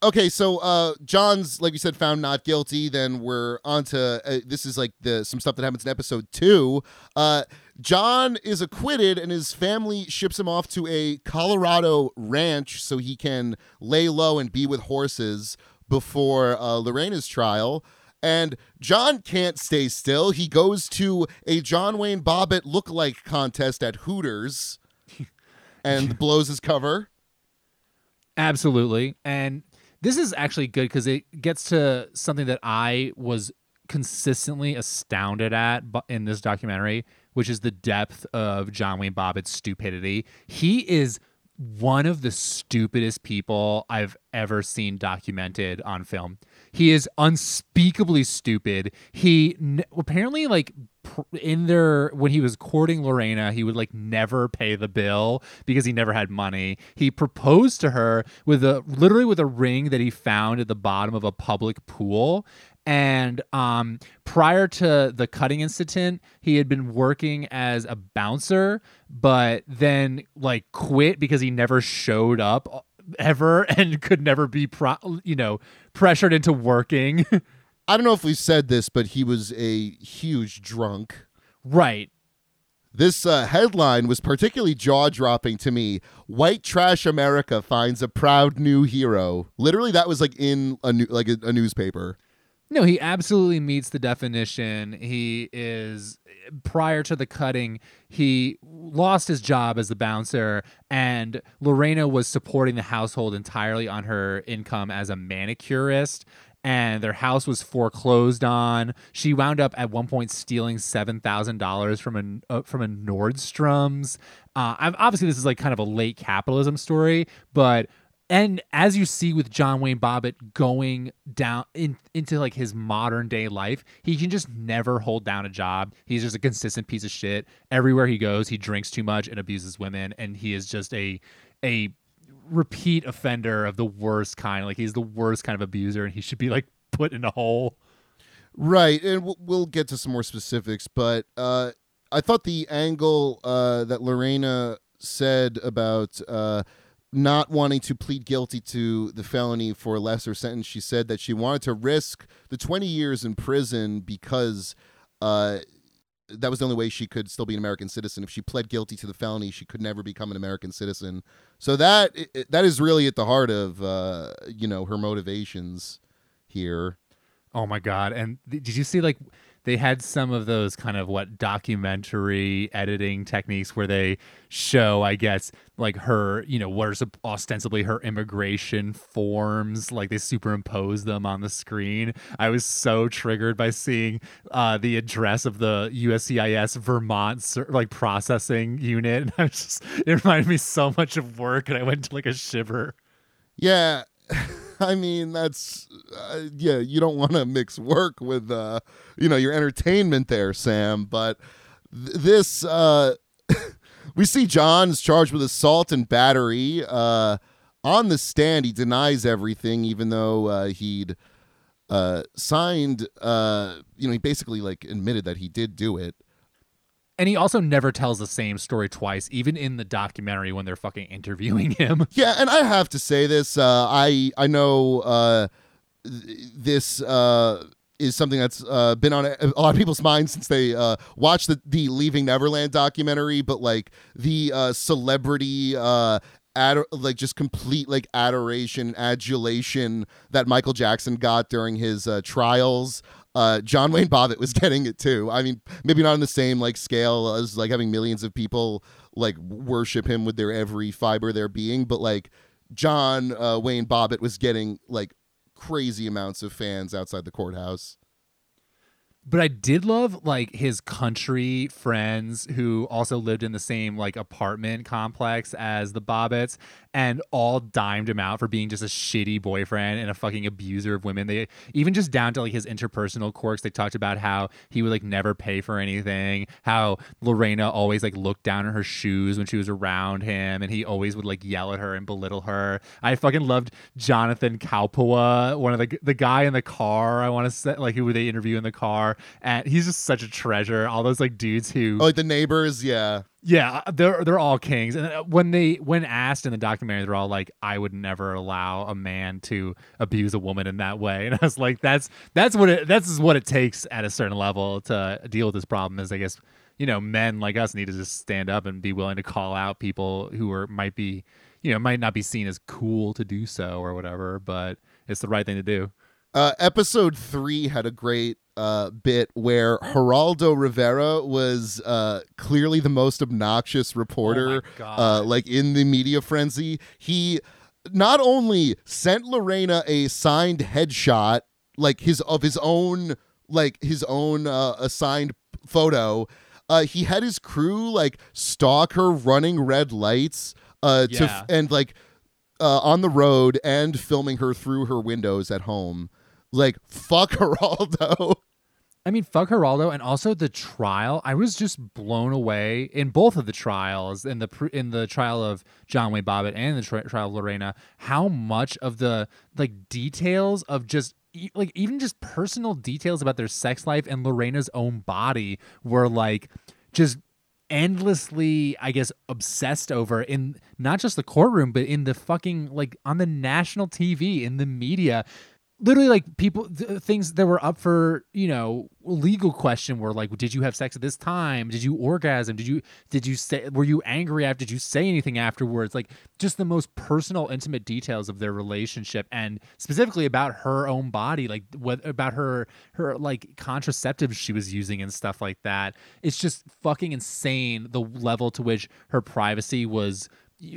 Okay, so uh, John's like you said found not guilty. Then we're on to uh, this is like the some stuff that happens in episode two. Uh, John is acquitted, and his family ships him off to a Colorado ranch so he can lay low and be with horses before uh, Lorena's trial. And John can't stay still. He goes to a John Wayne Bobbitt look-like contest at Hooters <laughs> and blows his cover. Absolutely. And this is actually good because it gets to something that I was consistently astounded at in this documentary, which is the depth of John Wayne Bobbitt's stupidity. He is one of the stupidest people I've ever seen documented on film. He is unspeakably stupid. He n- apparently like in their when he was courting Lorena, he would like never pay the bill because he never had money. He proposed to her with a literally with a ring that he found at the bottom of a public pool. And um, prior to the cutting incident, he had been working as a bouncer, but then like quit because he never showed up ever <laughs> and could never be pro- you know pressured into working. <laughs> I don't know if we've said this, but he was a huge drunk. right. This uh, headline was particularly jaw dropping to me. White trash America finds a proud new hero. Literally, that was like in a new, like a, a newspaper. No, he absolutely meets the definition. He is prior to the cutting, he lost his job as the bouncer, and Lorena was supporting the household entirely on her income as a manicurist. And their house was foreclosed on. She wound up at one point stealing seven thousand dollars from a uh, from a Nordstrom's. Uh, obviously, this is like kind of a late capitalism story, but and as you see with John Wayne Bobbitt going down in, into like his modern day life, he can just never hold down a job. He's just a consistent piece of shit. Everywhere he goes, he drinks too much and abuses women, and he is just a a repeat offender of the worst kind. Like he's the worst kind of abuser, and he should be like put in a hole. Right, and we'll, get to some more specifics, but uh, I thought the angle uh, that Lorena said about uh, not wanting to plead guilty to the felony for a lesser sentence, she said that she wanted to risk the 20 years in prison because uh, that was the only way she could still be an American citizen. If she pled guilty to the felony, she could never become an American citizen. So that that is really at the heart of uh, you know her motivations here. Oh my god! And th- did you see like they had some of those kind of what documentary editing techniques where they show, I guess, like her, you know, what are ostensibly her immigration forms, like they superimpose them on the screen. I was so triggered by seeing uh, the address of the USCIS Vermont like processing unit, <laughs> and I was just it reminded me so much of work, and I went to like a shiver. Yeah, <laughs> <laughs> I mean that's uh, yeah. You don't want to mix work with uh, you know your entertainment there, Sam. But th- this uh, <laughs> we see John's charged with assault and battery. Uh, on the stand, he denies everything, even though uh, he'd uh, signed. Uh, you know, he basically like admitted that he did do it. And he also never tells the same story twice, even in the documentary when they're fucking interviewing him. <laughs> Yeah, and I have to say this. Uh, I I know uh, th- this uh, is something that's uh, been on a, lot of people's minds since they uh, watched the, the Leaving Neverland documentary. But like the uh, celebrity. Uh, Ad- like just complete like adoration adulation that michael jackson got during his uh, trials uh, John Wayne Bobbitt was <laughs> getting it too. I mean, maybe not on the same like scale as like having millions of people like worship him with their every fiber their being, but like John uh, Wayne Bobbitt was getting like crazy amounts of fans outside the courthouse. But I did love like his country friends who also lived in the same like apartment complex as the Bobbitts and all dimed him out for being just a shitty boyfriend and a fucking abuser of women. They even just down to like his interpersonal quirks. They talked about how he would like never pay for anything, how Lorena always like looked down at her shoes when she was around him, and he always would like yell at her and belittle her. I fucking loved Jonathan Kalpoa, one of the the guy in the car. I want to say like who they interview in the car, and he's just such a treasure. All those like dudes who Oh, like the neighbors, yeah. yeah, they're they're all kings. And uh, when they when asked in the documentary, they're all like, "I would never allow a man to abuse a woman in that way." <laughs> And I was like, "That's that's what it that's what it takes at a certain level to deal with this problem." Is I guess you know men like us need to just stand up and be willing to call out people who are might be you know might not be seen as cool to do so or whatever, but it's the right thing to do. Uh, episode three had a great uh, bit where Geraldo Rivera was uh, clearly the most obnoxious reporter, God. uh, like in the media frenzy. He not only sent Lorena a signed headshot, like his of his own, like his own uh, assigned photo. Uh, he had his crew like stalk her running red lights uh, to Yeah. and like uh, on the road and filming her through her windows at home. Like <laughs> fuck Geraldo. I mean, fuck Geraldo, and also the trial. I was just blown away in both of the trials, in the in the trial of John Wayne Bobbitt and the tri- trial of Lorena, how much of the like details of just like even just personal details about their sex life and Lorena's own body were like just endlessly i guess obsessed over in not just the courtroom but in the fucking like on the national tv in the media literally like people th- uh, things that were up for you know legal question were like did you have sex at this time? Did you orgasm? Did you did you say were you angry after did you say anything afterwards? Like just the most personal intimate details of their relationship and specifically about her own body like what about her her like contraceptives she was using and stuff like that. It's just fucking insane the level to which her privacy was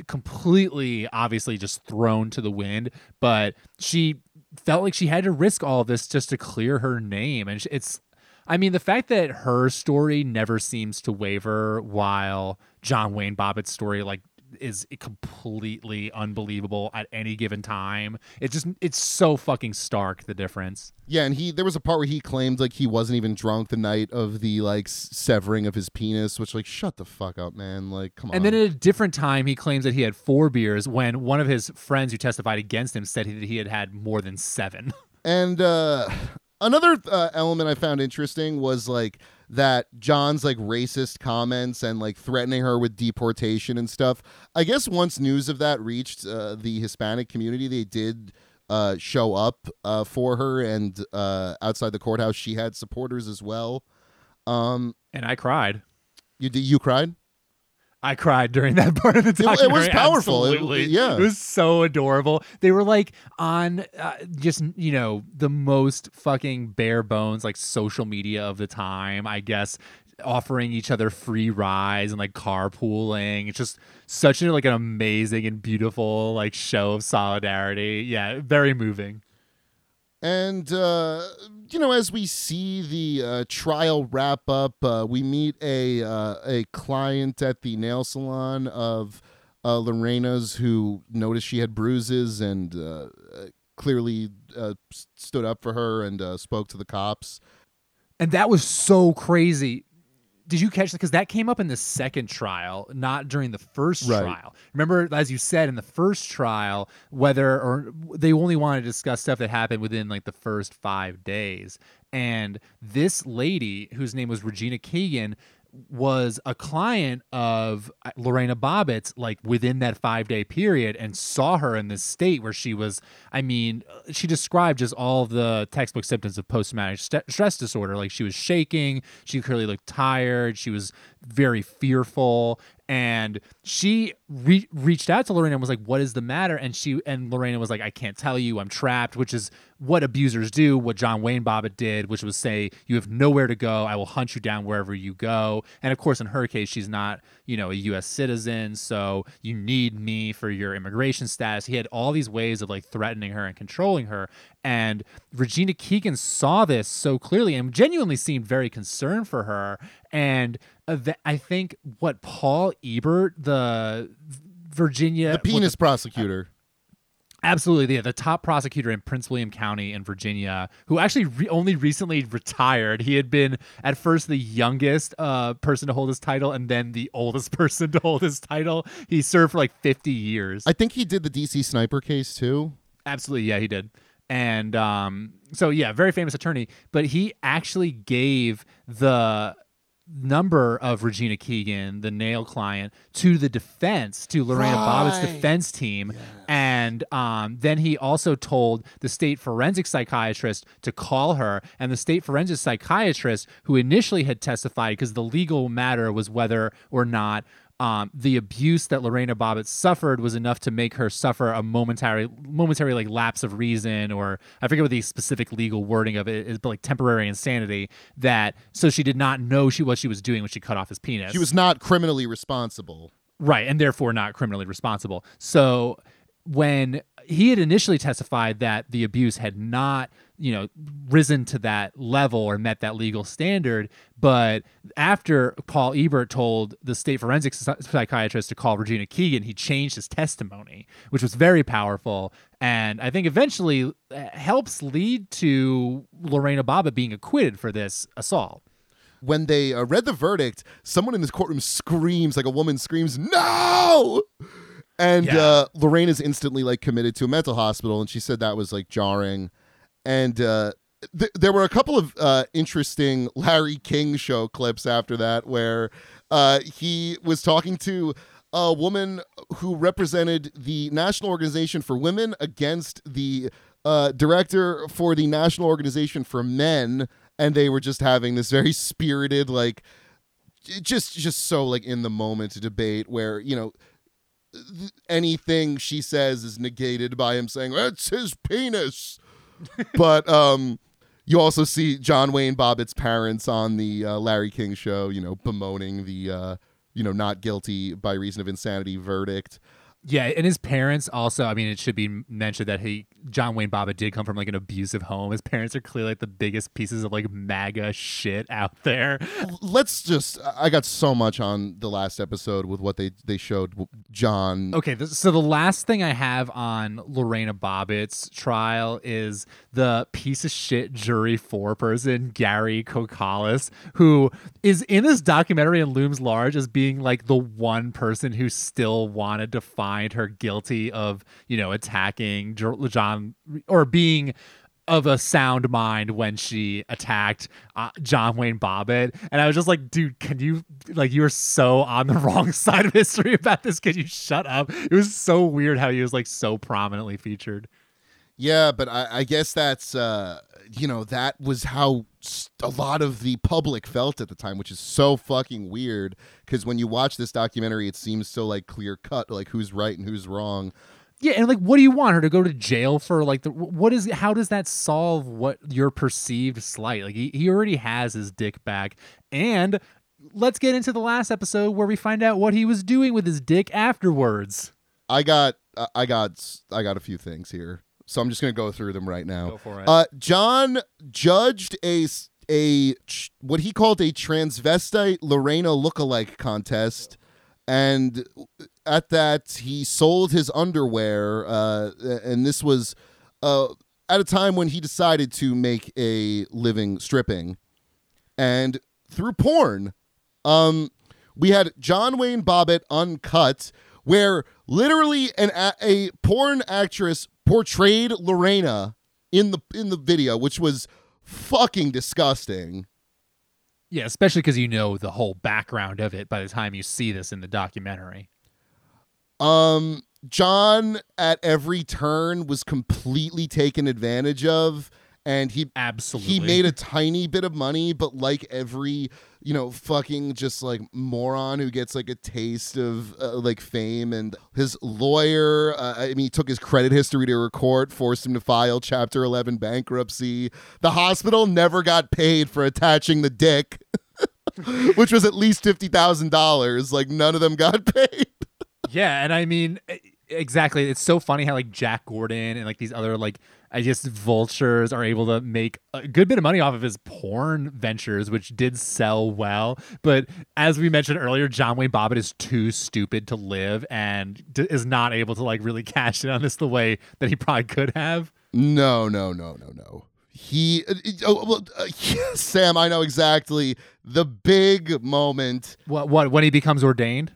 completely obviously just thrown to the wind. But she felt like she had to risk all this just to clear her name. And it's i mean the fact that her story never seems to waver while john wayne bobbitt's story like is completely unbelievable at any given time it's just it's so fucking stark the difference Yeah, and he there was a part where he claimed like he wasn't even drunk the night of the like severing of his penis, which like shut the fuck up, man. Like come on. And then at a different time, he claims that he had four beers when one of his friends who testified against him said that he had had more than seven. <laughs> And uh, another uh, element I found interesting was like that John's like racist comments and like threatening her with deportation and stuff. I guess once news of that reached uh, the Hispanic community, they did uh, show up uh, for her, and uh, outside the courthouse, she had supporters as well. Um, And I cried. you did. you cried? I cried during that <laughs> part of the day. it was powerful. It- Absolutely. yeah. It was so adorable. They were like on uh, just, you know, the most fucking bare bones, like social media of the time, I guess, offering each other free rides and like carpooling. It's just such a, like an amazing and beautiful like show of solidarity. Yeah. Very moving. And uh, you know, as we see the uh, trial wrap up, uh, we meet a uh, a client at the nail salon of uh, Lorena's who noticed she had bruises and uh, clearly stood up for her and spoke to the cops. And that was so crazy. Did you catch that? Because that came up in the second trial, not during the first Right. trial. Remember, as you said in the first trial, whether or they only wanted to discuss stuff that happened within like the first five days. And this lady, whose name was Regina Keegan, was a client of uh, Lorena Bobbitt's like within that five day period and saw her in this state where she was, I mean, uh, she described just all the textbook symptoms of post traumatic st- stress disorder. Like she was shaking, she clearly looked tired, she was very fearful and she re- reached out to Lorena and was like, "What is the matter?" And she and Lorena was like, "I can't tell you. I'm trapped," which is what abusers do. What John Wayne Bobbitt did, which was say, "You have nowhere to go. I will hunt you down wherever you go." And of course, in her case, she's not, you know, a U.S. citizen, so you need me for your immigration status. He had all these ways of like threatening her and controlling her. And Regina Keegan saw this so clearly and genuinely seemed very concerned for her. And I think what Paul Ebert, the Virginia, the penis prosecutor. Absolutely, yeah, the top prosecutor in Prince William County in Virginia, who actually re- only recently retired. He had been at first the youngest uh, person to hold his title, and then the oldest <laughs> person to hold his title. He served for like fifty years. I think he did the DC sniper case too. Absolutely, yeah, he did. And um, so, yeah, very famous attorney. But he actually gave the number of Regina Keegan, the nail client, to the defense, to Lorena right. Bobbitt's defense team. Yes. And um, then he also told the state forensic psychiatrist to call her. And the state forensic psychiatrist, who initially had testified because the legal matter was whether or not um, the abuse that Lorena Bobbitt suffered was enough to make her suffer a momentary, momentary like lapse of reason, or I forget what the specific legal wording of it is, but like temporary insanity. That so she did not know she what she was doing when she cut off his penis. She was not criminally responsible, right, and therefore not criminally responsible. So when he had initially testified that the abuse had not you know risen to that level or met that legal standard but after paul ebert told the state forensic psychiatrist to call regina keegan he changed his testimony which was very powerful and i think eventually uh, helps lead to lorena bobbitt being acquitted for this assault when they uh, read the verdict someone in this courtroom screams like a woman screams no and yeah. uh, Lorraine is instantly like committed to a mental hospital, and she said that was like jarring. And uh, th- there were a couple of uh, interesting Larry King show clips after that where uh, he was talking to a woman who represented the National Organization for Women against the uh, director for the National Organization for Men, and they were just having this very spirited, like, just just so like in the moment debate where you know anything she says is negated by him saying that's his penis. But um, you also see John Wayne Bobbitt's parents on the uh, Larry King show, you know, bemoaning the uh, you know not guilty by reason of insanity verdict. Yeah, and his parents also. I mean, it should be mentioned that he John Wayne Bobbitt did come from like an abusive home. His parents are clearly like the biggest pieces of like MAGA shit out there. Let's just. I got so much on the last episode with what they they showed John. Okay, so the last thing I have on Lorena Bobbitt's trial is the piece of shit jury foreperson Gary Kokalis, who is in this documentary and looms large as being like the one person who still wanted to find find her guilty of, you know, attacking John or being of a sound mind when she attacked uh, John Wayne Bobbitt. And I was just like, dude, can you, like, you are so on the <laughs> wrong side of history about this. Can you shut up? It was so weird how he was, like, so prominently featured. Yeah, but I, I guess that's, uh, you know, that was how a lot of the public felt at the time, which is so fucking weird. Because when you watch this documentary, it seems so like clear cut, like who's right and who's wrong. Yeah, and like, what do you want her to go to jail for? Like, the what is? How does that solve what your perceived slight? Like, he, he already has his dick back, and let's get into the last episode where we find out what he was doing with his dick afterwards. I got, I got, I got a few things here. So I'm just going to go through them right now. Go for it. Uh, John judged a a what he called a transvestite Lorena lookalike contest, and at that he sold his underwear, uh, and this was uh, at a time when he decided to make a living stripping, and through porn. Um, we had John Wayne Bobbitt uncut, where literally an a, a porn actress portrayed Lorena in the in the video, which was fucking disgusting. Yeah, especially because you know the whole background of it by the time you see this in the documentary. Um, John at every turn was completely taken advantage of, and he Absolutely. he made a tiny bit of money, but like every you know fucking just like moron who gets like a taste of uh, like fame, and his lawyer, uh, I mean, he took his credit history to a court, forced him to file Chapter Eleven bankruptcy. The hospital never got paid for attaching the dick. <laughs> Which was at least fifty thousand dollars. Like none of them got <laughs> paid. Yeah, and I mean exactly. It's so funny how like Jack Gordon and like these other like I guess vultures are able to make a good bit of money off of his porn ventures, which did sell well. But as we mentioned earlier, John Wayne Bobbitt is too stupid to live and d- is not able to like really <laughs> cash in on this the way that he probably could have. No, no, no, no, no. He, uh, oh, well, uh, <laughs> yeah, Sam, I know exactly the big moment. What what when he becomes ordained?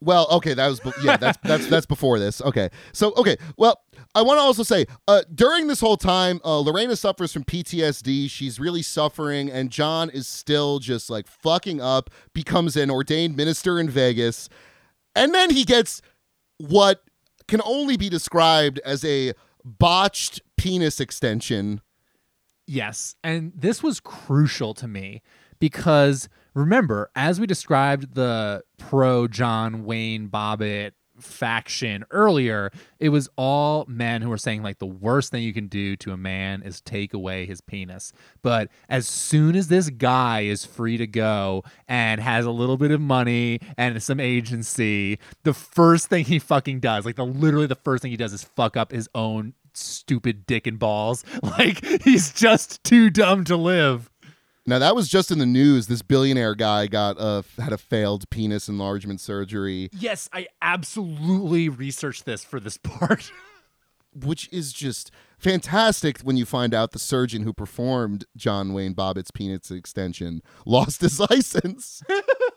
Well, okay, that was yeah, that's that's that's before this. Okay, so okay, well, I want to also say uh, during this whole time, uh, Lorena suffers from PTSD. She's really suffering, and John is still just like fucking up. Becomes an ordained minister in Vegas, and then he gets what can only be described as a botched penis extension. Yes. And this was crucial to me because remember, as we described the pro John Wayne Bobbitt faction earlier, it was all men who were saying like the worst thing you can do to a man is take away his penis. But as soon as this guy is free to go and has a little bit of money and some agency, the first thing he fucking does, like the literally the first thing he does is fuck up his own stupid dick and balls. <laughs> Like he's just too dumb to live. Now that was just in the news. This billionaire guy got a had a failed penis enlargement surgery, Yes, I absolutely researched this for this <laughs> part. which is just fantastic when you find out the surgeon who performed John Wayne Bobbitt's penis extension lost his <laughs> license.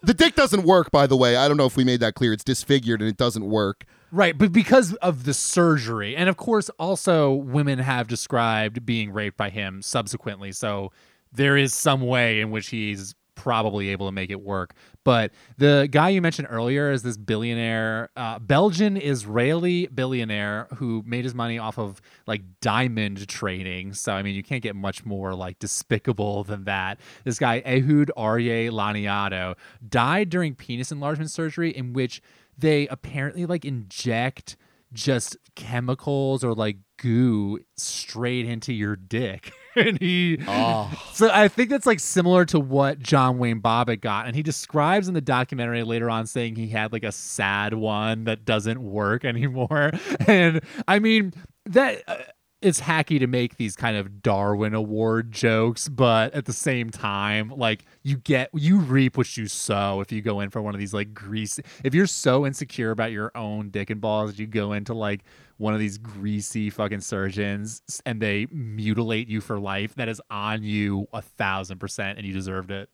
the dick doesn't work, by the way. I don't know if we made that clear. It's disfigured and it doesn't work. right, but because of the surgery, and of course, also women have described being raped by him subsequently. So there is some way in which he's probably able to make it work. But the guy you mentioned earlier is this billionaire, uh, Belgian Israeli billionaire who made his money off of like diamond trading. So, I mean, you can't get much more like despicable than that. This guy, Ehud Aryeh Laniado, died during penis enlargement surgery, in which they apparently like inject just chemicals or like goo straight into your dick. <laughs> and he oh. so I think that's like similar to what John Wayne Bobbitt got. And he describes in the documentary later on saying he had like a sad one that doesn't work anymore. <laughs> And I mean, that. Uh, It's hacky to make these kind of Darwin Award jokes, but at the same time, like you get you reap what you sow if you go in for one of these like greasy if you're so insecure about your own dick and balls you go into like one of these greasy fucking surgeons and they mutilate you for life, that is on you a thousand percent and you deserved it.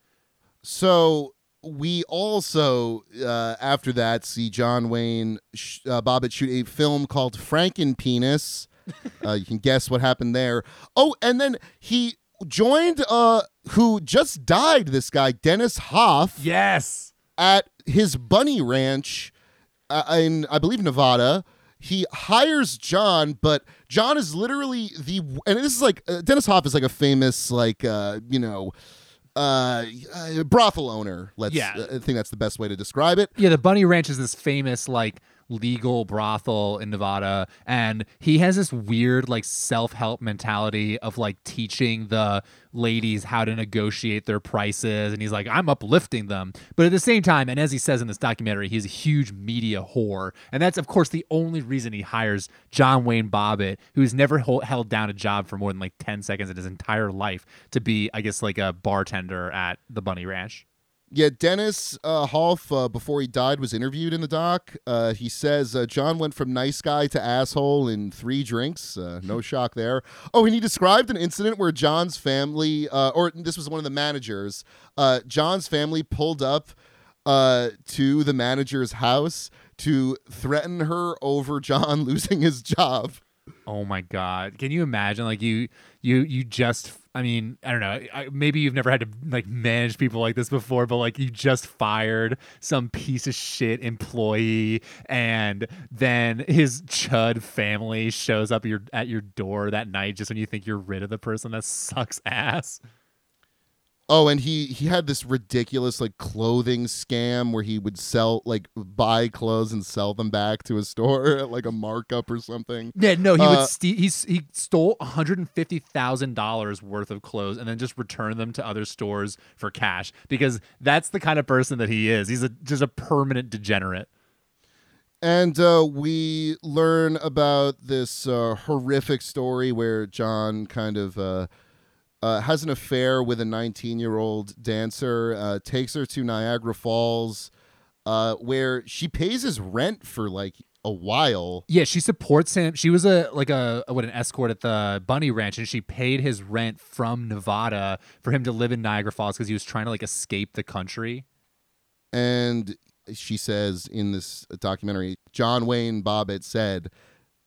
So we also, uh, after that, see John Wayne sh- uh, Bobbitt shoot a film called Frankenpenis. <laughs> uh, you can guess what happened there. Oh, and then he joined uh who just died this guy Dennis Hof Yes. at his bunny ranch uh, in I believe Nevada. He hires John, but John is literally the and this is like uh, Dennis Hof is like a famous like uh you know uh, uh brothel owner. Let's Yeah. uh, I think that's the best way to describe it. Yeah, the Bunny Ranch is this famous like legal brothel in Nevada and he has this weird like self-help mentality of like teaching the ladies how to negotiate their prices and he's like I'm uplifting them. But at the same time and as he says in this documentary, he's a huge media whore. And that's of course the only reason he hires John Wayne Bobbitt, who's never hol- held down a job for more than like 10 seconds in his entire life to be I guess like a bartender at the Bunny Ranch. Yeah, Dennis uh, Hof, uh, before he died, was interviewed in the doc. Uh, he says uh, John went from nice guy to asshole in three drinks. Uh, no <laughs> shock there. Oh, and he described an incident where John's family, uh, or this was one of the managers, uh, John's family pulled up uh, to the manager's house to threaten her over John <laughs> losing his job. Oh my god! Can you imagine? Like you, you, you just. I mean, I don't know. I, maybe you've never had to like manage people like this before, but like you just fired some piece of shit employee, and then his chud family shows up your at your door that night just when you think you're rid of the person that sucks ass. Oh, and he he had this ridiculous like clothing scam where he would sell like buy clothes and sell them back to a store <laughs> at like a markup or something. Yeah, no, he Uh, would ste- he he stole one hundred and fifty thousand dollars worth of clothes and then just return them to other stores for cash because that's the kind of person that he is. He's a just a permanent degenerate. And uh, we learn about this uh, horrific story where John kind of uh, has an affair with a 19 year old dancer, uh, takes her to Niagara Falls, uh, where she pays his rent for like a while. Yeah, she supports him. She was a like a what an escort at the Bunny Ranch, and she paid his rent from Nevada for him to live in Niagara Falls because he was trying to like escape the country. And she says in this documentary, John Wayne Bobbitt said,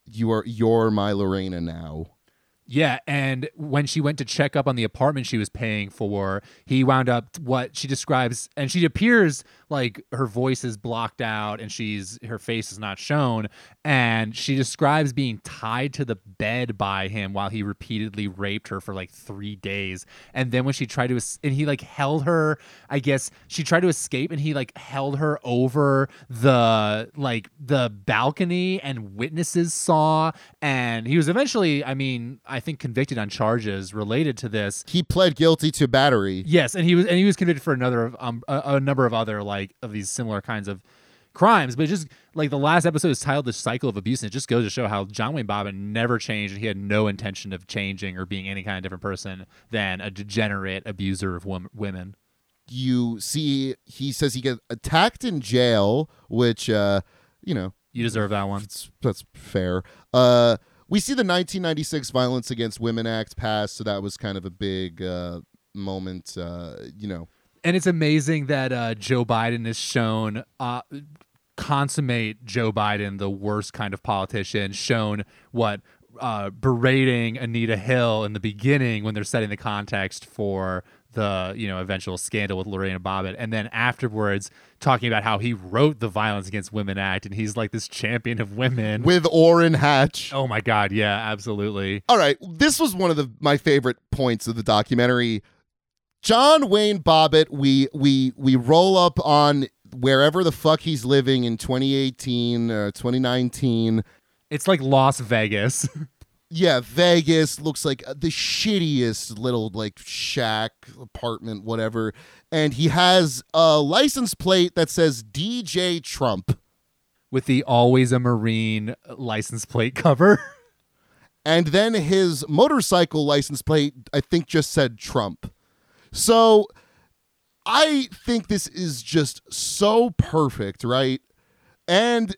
"You are you're my Lorena now." Yeah, and when she went to check up on the apartment she was paying for, he wound up what she describes, and she appears like her voice is blocked out and she's her face is not shown, and she describes being tied to the bed by him while he repeatedly raped her for like three days, and then when she tried to, and he like held her, I guess she tried to escape, and he like held her over the like the balcony, and witnesses saw, and he was eventually, I mean, I think convicted on charges related to this. He pled guilty to battery. Yes, and he was and he was convicted for another of um a, a number of other like of these similar kinds of crimes. But it just like the last episode is titled "The Cycle of Abuse," and it just goes to show how John Wayne Bobbitt never changed, and he had no intention of changing or being any kind of different person than a degenerate abuser of wom- women. you see he says he gets attacked in jail which uh you know You deserve that one. that's that's fair uh we see the 1996 violence against women act passed so that was kind of a big uh moment uh you know. And it's amazing that uh, Joe Biden is shown uh, consummate Joe Biden, the worst kind of politician, shown what uh, berating Anita Hill in the beginning when they're setting the context for the you know eventual scandal with Lorena Bobbitt, and then afterwards talking about how he wrote the Violence Against Women Act, and he's like this champion of women. with Orrin Hatch oh my God, yeah, absolutely. all right this was one of the my favorite points of the documentary John Wayne Bobbitt we we we roll up on wherever the fuck he's living in 2018 or uh, 2019 It's like Las Vegas. <laughs> yeah, Vegas looks like uh, the shittiest little like shack apartment, whatever. And he has a license plate that says DJ Trump. with the always a Marine uh, license plate cover. <laughs> And then his motorcycle license plate, I think, just said Trump. So I think this is just so perfect, right? And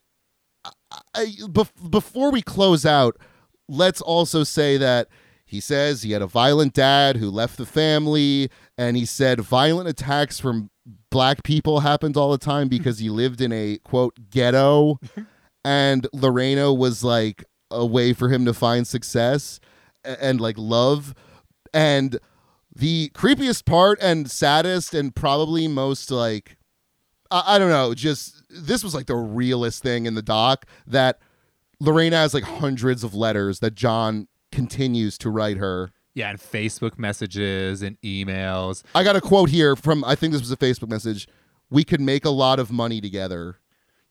I, I, bef- before we close out, let's also say that he says he had a violent dad who left the family, and he said violent attacks from black people happened all the time hmm. because he lived in a quote ghetto, <laughs> and Lorena was like a way for him to find success a- and like love. And the creepiest part and saddest and probably most like I, I don't know, just this was like the realest thing in the doc that Lorena has like hundreds of letters that John continues to write her. Yeah, and Facebook messages and emails. I got a quote here from I think this was a Facebook message. We could make a lot of money together.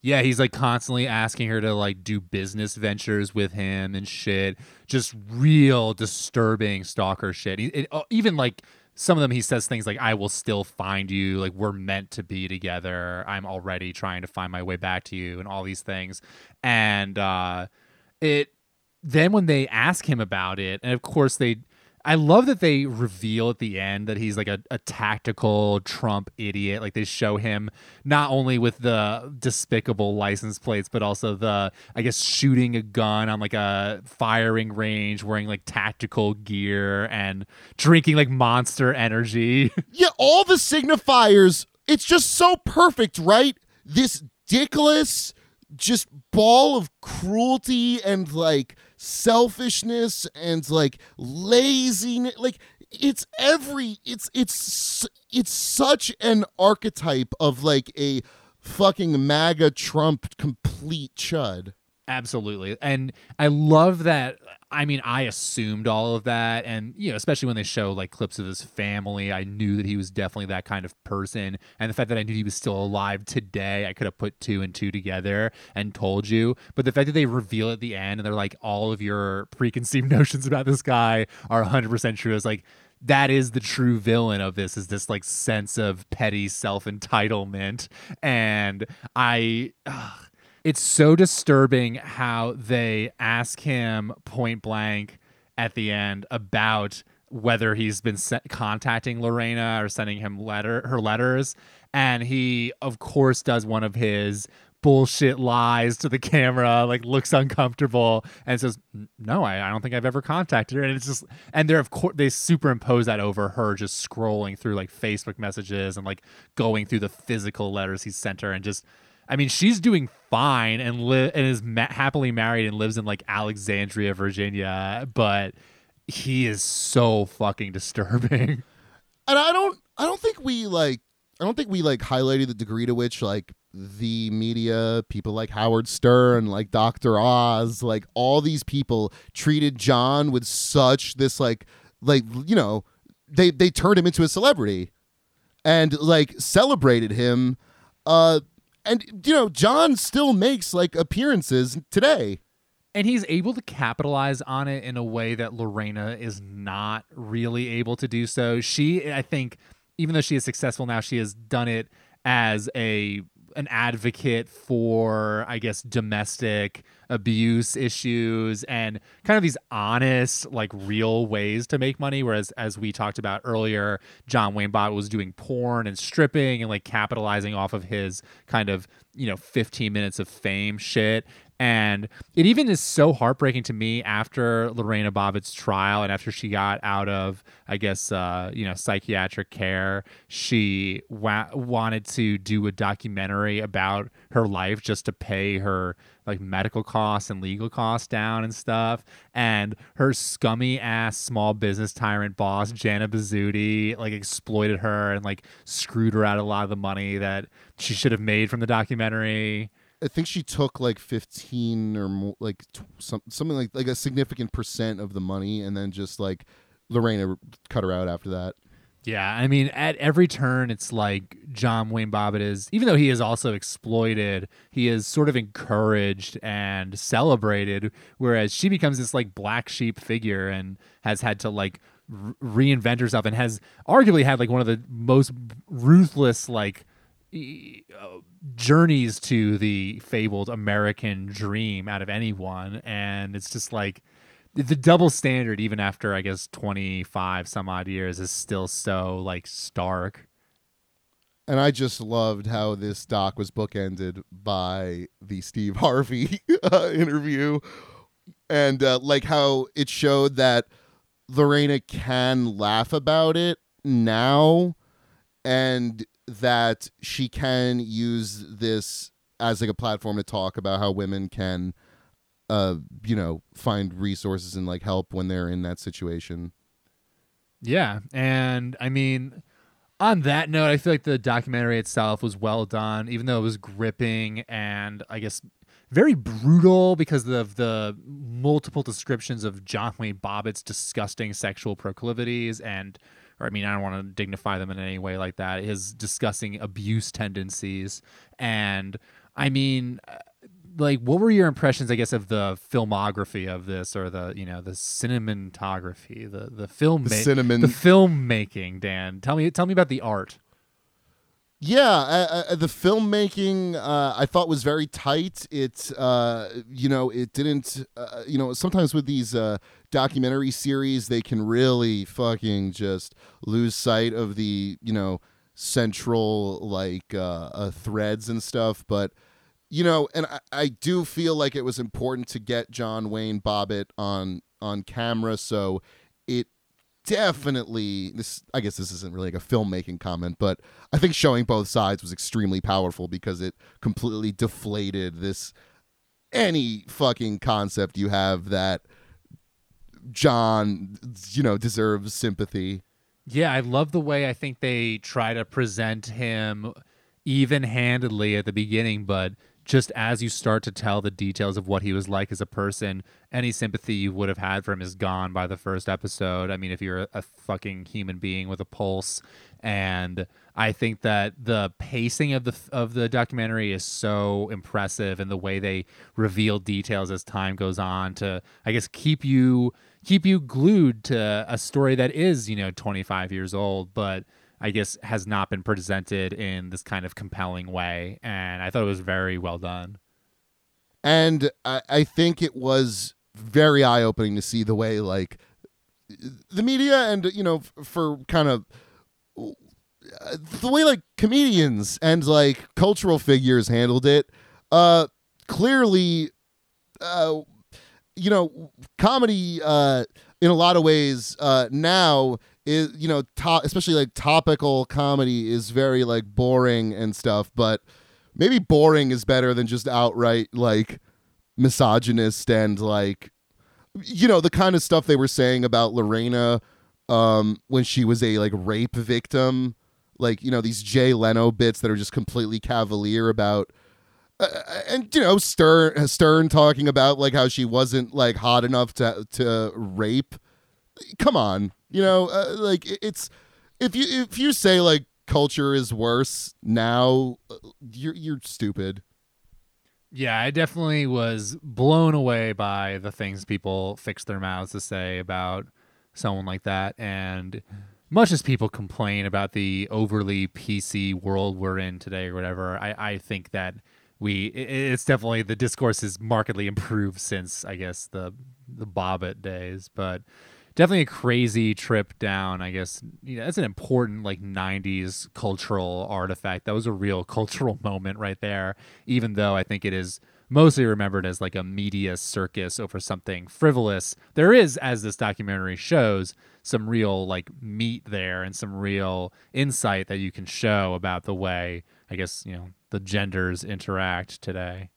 Yeah, he's like constantly asking her to like do business ventures with him and shit. Just real disturbing stalker shit. He, it, uh, even like some of them, he says things like, "I will still find you." Like we're meant to be together. I'm already trying to find my way back to you, and all these things. And uh, it then when they ask him about it, and of course they. I love that they reveal at the end that he's like a, a tactical Trump idiot. Like they show him not only with the despicable license plates, but also the, I guess, shooting a gun on like a firing range, wearing like tactical gear and drinking like monster energy. <laughs> Yeah, all the signifiers, it's just so perfect, right? This dickless just ball of cruelty and like selfishness and like laziness like it's every it's it's it's such an archetype of like a fucking MAGA Trump complete chud. Absolutely. And I love that. I mean, I assumed all of that. And, you know, especially when they show like clips of his family, I knew that he was definitely that kind of person. And the fact that I knew he was still alive today, I could have put two and two together and told you. But the fact that they reveal at the end and they're like, all of your preconceived <laughs> notions about this guy are 100% true is like, that is the true villain of this is this like sense of petty self-entitlement and i ugh, it's so disturbing how they ask him point blank at the end about whether he's been se- contacting Lorena or sending him letter her letters. And he of course does one of his bullshit lies to the camera like looks uncomfortable and says no I, I don't think i've ever contacted her. And it's just and they're of course they superimpose that over her just scrolling through like facebook messages and like going through the physical letters he sent her and just I mean, she's doing fine and li- and is ma- happily married and lives in like Alexandria, Virginia, but he is so fucking disturbing. <laughs> And I don't I don't think we like I don't think we like highlighted the degree to which like the media, people like Howard Stern, like Dr. Oz, like all these people treated John with such this like like you know, they they turned him into a celebrity and like celebrated him uh and you know, John still makes like appearances today. And he's able to capitalize on it in a way that Lorena is not really able to do so. She, I think, even though she is successful now, she has done it as a an advocate for, I guess, domestic abuse issues and kind of these honest, like real ways to make money. Whereas, as we talked about earlier, John Wayne Bott was doing porn and stripping and like capitalizing off of his kind of, you know, 15 minutes of fame shit. And it even is so heartbreaking to me after Lorena Bobbitt's trial and after she got out of, I guess, uh, you know, psychiatric care, she wa- wanted to do a documentary about her life just to pay her like medical costs and legal costs down and stuff. And her scummy ass small business tyrant boss, Jana Bizzuti, like exploited her and like screwed her out of a lot of the money that she should have made from the documentary. I think she took like 15 or more, like t- some, something like like a significant percent of the money, and then just like Lorena cut her out after that. Yeah, I mean, at every turn, it's like John Wayne Bobbitt is, even though he is also exploited, he is sort of encouraged and celebrated, whereas she becomes this like black sheep figure and has had to like reinvent herself and has arguably had like one of the most ruthless like journeys to the fabled American dream out of anyone, and it's just like the double standard even after i guess 25 some odd years is still so like stark. And I just loved how this doc was bookended by the Steve <laughs> Harvey uh, interview, and uh, like how it showed that Lorena can laugh about it now, and that she can use this as like a platform to talk about how women can, uh, you know, find resources and like help when they're in that situation. yeah and i mean on that note i feel like the documentary itself was well done even though it was gripping and i guess very brutal because of the multiple descriptions of john wayne bobbitt's disgusting sexual proclivities and or I mean, I don't want to dignify them in any way like that, is discussing abuse tendencies, and I mean, uh, like, what were your impressions? I guess of the filmography of this, or the you know the cinematography, the the film, The cinnamon. the filmmaking. Dan, tell me, tell me about the art. Yeah, uh, uh, the filmmaking uh, I thought was very tight. It, uh, you know, it didn't, uh, you know, sometimes with these uh, documentary series, they can really fucking just lose sight of the, you know, central like uh, uh, threads and stuff. But, you know, and I, I do feel like it was important to get John Wayne Bobbitt on on camera, so definitely this i guess this isn't really like a filmmaking comment but i think showing both sides was extremely powerful because it completely deflated this any fucking concept you have that John, you know, deserves sympathy. Yeah, I love the way I think they try to present him even handedly at the beginning, but just as you start to tell the details of what he was like as a person, any sympathy you would have had for him is gone by the first episode. I mean, if you're a, fucking human being with a pulse, and I think that the pacing of the of the documentary is so impressive, and the way they reveal details as time goes on to, I guess, keep you keep you glued to a story that is, you know, 25 years old, but I guess has not been presented in this kind of compelling way. And I thought it was very well done. And I, I think it was very eye opening to see the way, like, the media and, you know, for kind of the way, like, comedians and, like, cultural figures handled it. Uh, clearly, uh, you know, comedy, uh, in a lot of ways, uh, now is you know to- especially like topical comedy is very like boring and stuff but maybe boring is better than just outright like misogynist and like you know the kind of stuff they were saying about Lorena um when she was a like rape victim. Like you know these Jay Leno bits that are just completely cavalier about uh, and you know Stern Stern talking about like how she wasn't like hot enough to to rape. Come on you know, uh, like it's if you if you say like culture is worse now, uh, you're you're stupid. Yeah, I definitely was blown away by the things people fix their mouths to say about someone like that. And much as people complain about the overly PC world we're in today or whatever, I, I think that we it's definitely the discourse has markedly <laughs> improved since I guess the the Bobbitt days. But definitely a crazy trip down. I guess you know, that's an important like '90s cultural artifact. That was a real <laughs> cultural moment right there. Even though I think it is mostly remembered as like a media circus over something frivolous, there is, as this documentary shows, some real like meat there and some real insight that you can show about the way I guess you know the genders interact today.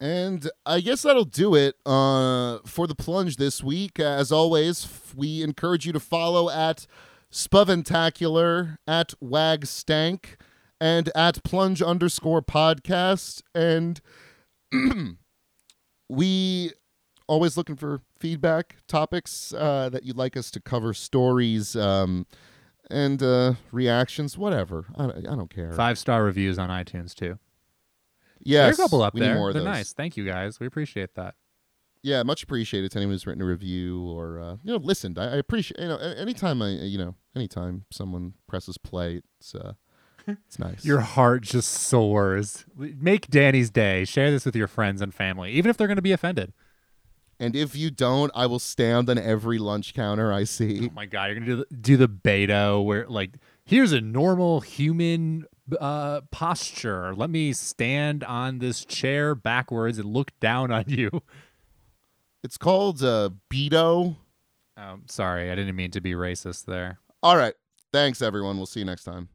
And I guess that'll do it uh, for the plunge this week. As always, we encourage you to follow at Spuventacular, at Wagstank, and at plunge underscore podcast. And <clears throat> we always looking for feedback, topics uh, that you'd like us to cover, stories, um, and uh, reactions, whatever. I, I don't care. Five star reviews on iTunes too. Yes, There's a couple up there. They're nice. Thank you guys. We appreciate that. yeah, much appreciated to anyone who's written a review or uh, you know listened. I, I appreciate you know anytime I you know anytime someone presses play, it's uh, <laughs> it's nice. Your heart just soars. Make Danny's day. Share this with your friends and family, even if they're going to be offended. and if you don't, I will stand on every lunch counter I see. Oh my god, you're going to do the, do the Beto where like here's a normal human uh posture. Let me stand on this chair backwards and look down on you. It's called uh, Beto. Um, sorry, I didn't mean to be racist there. All right, thanks everyone. We'll see you next time.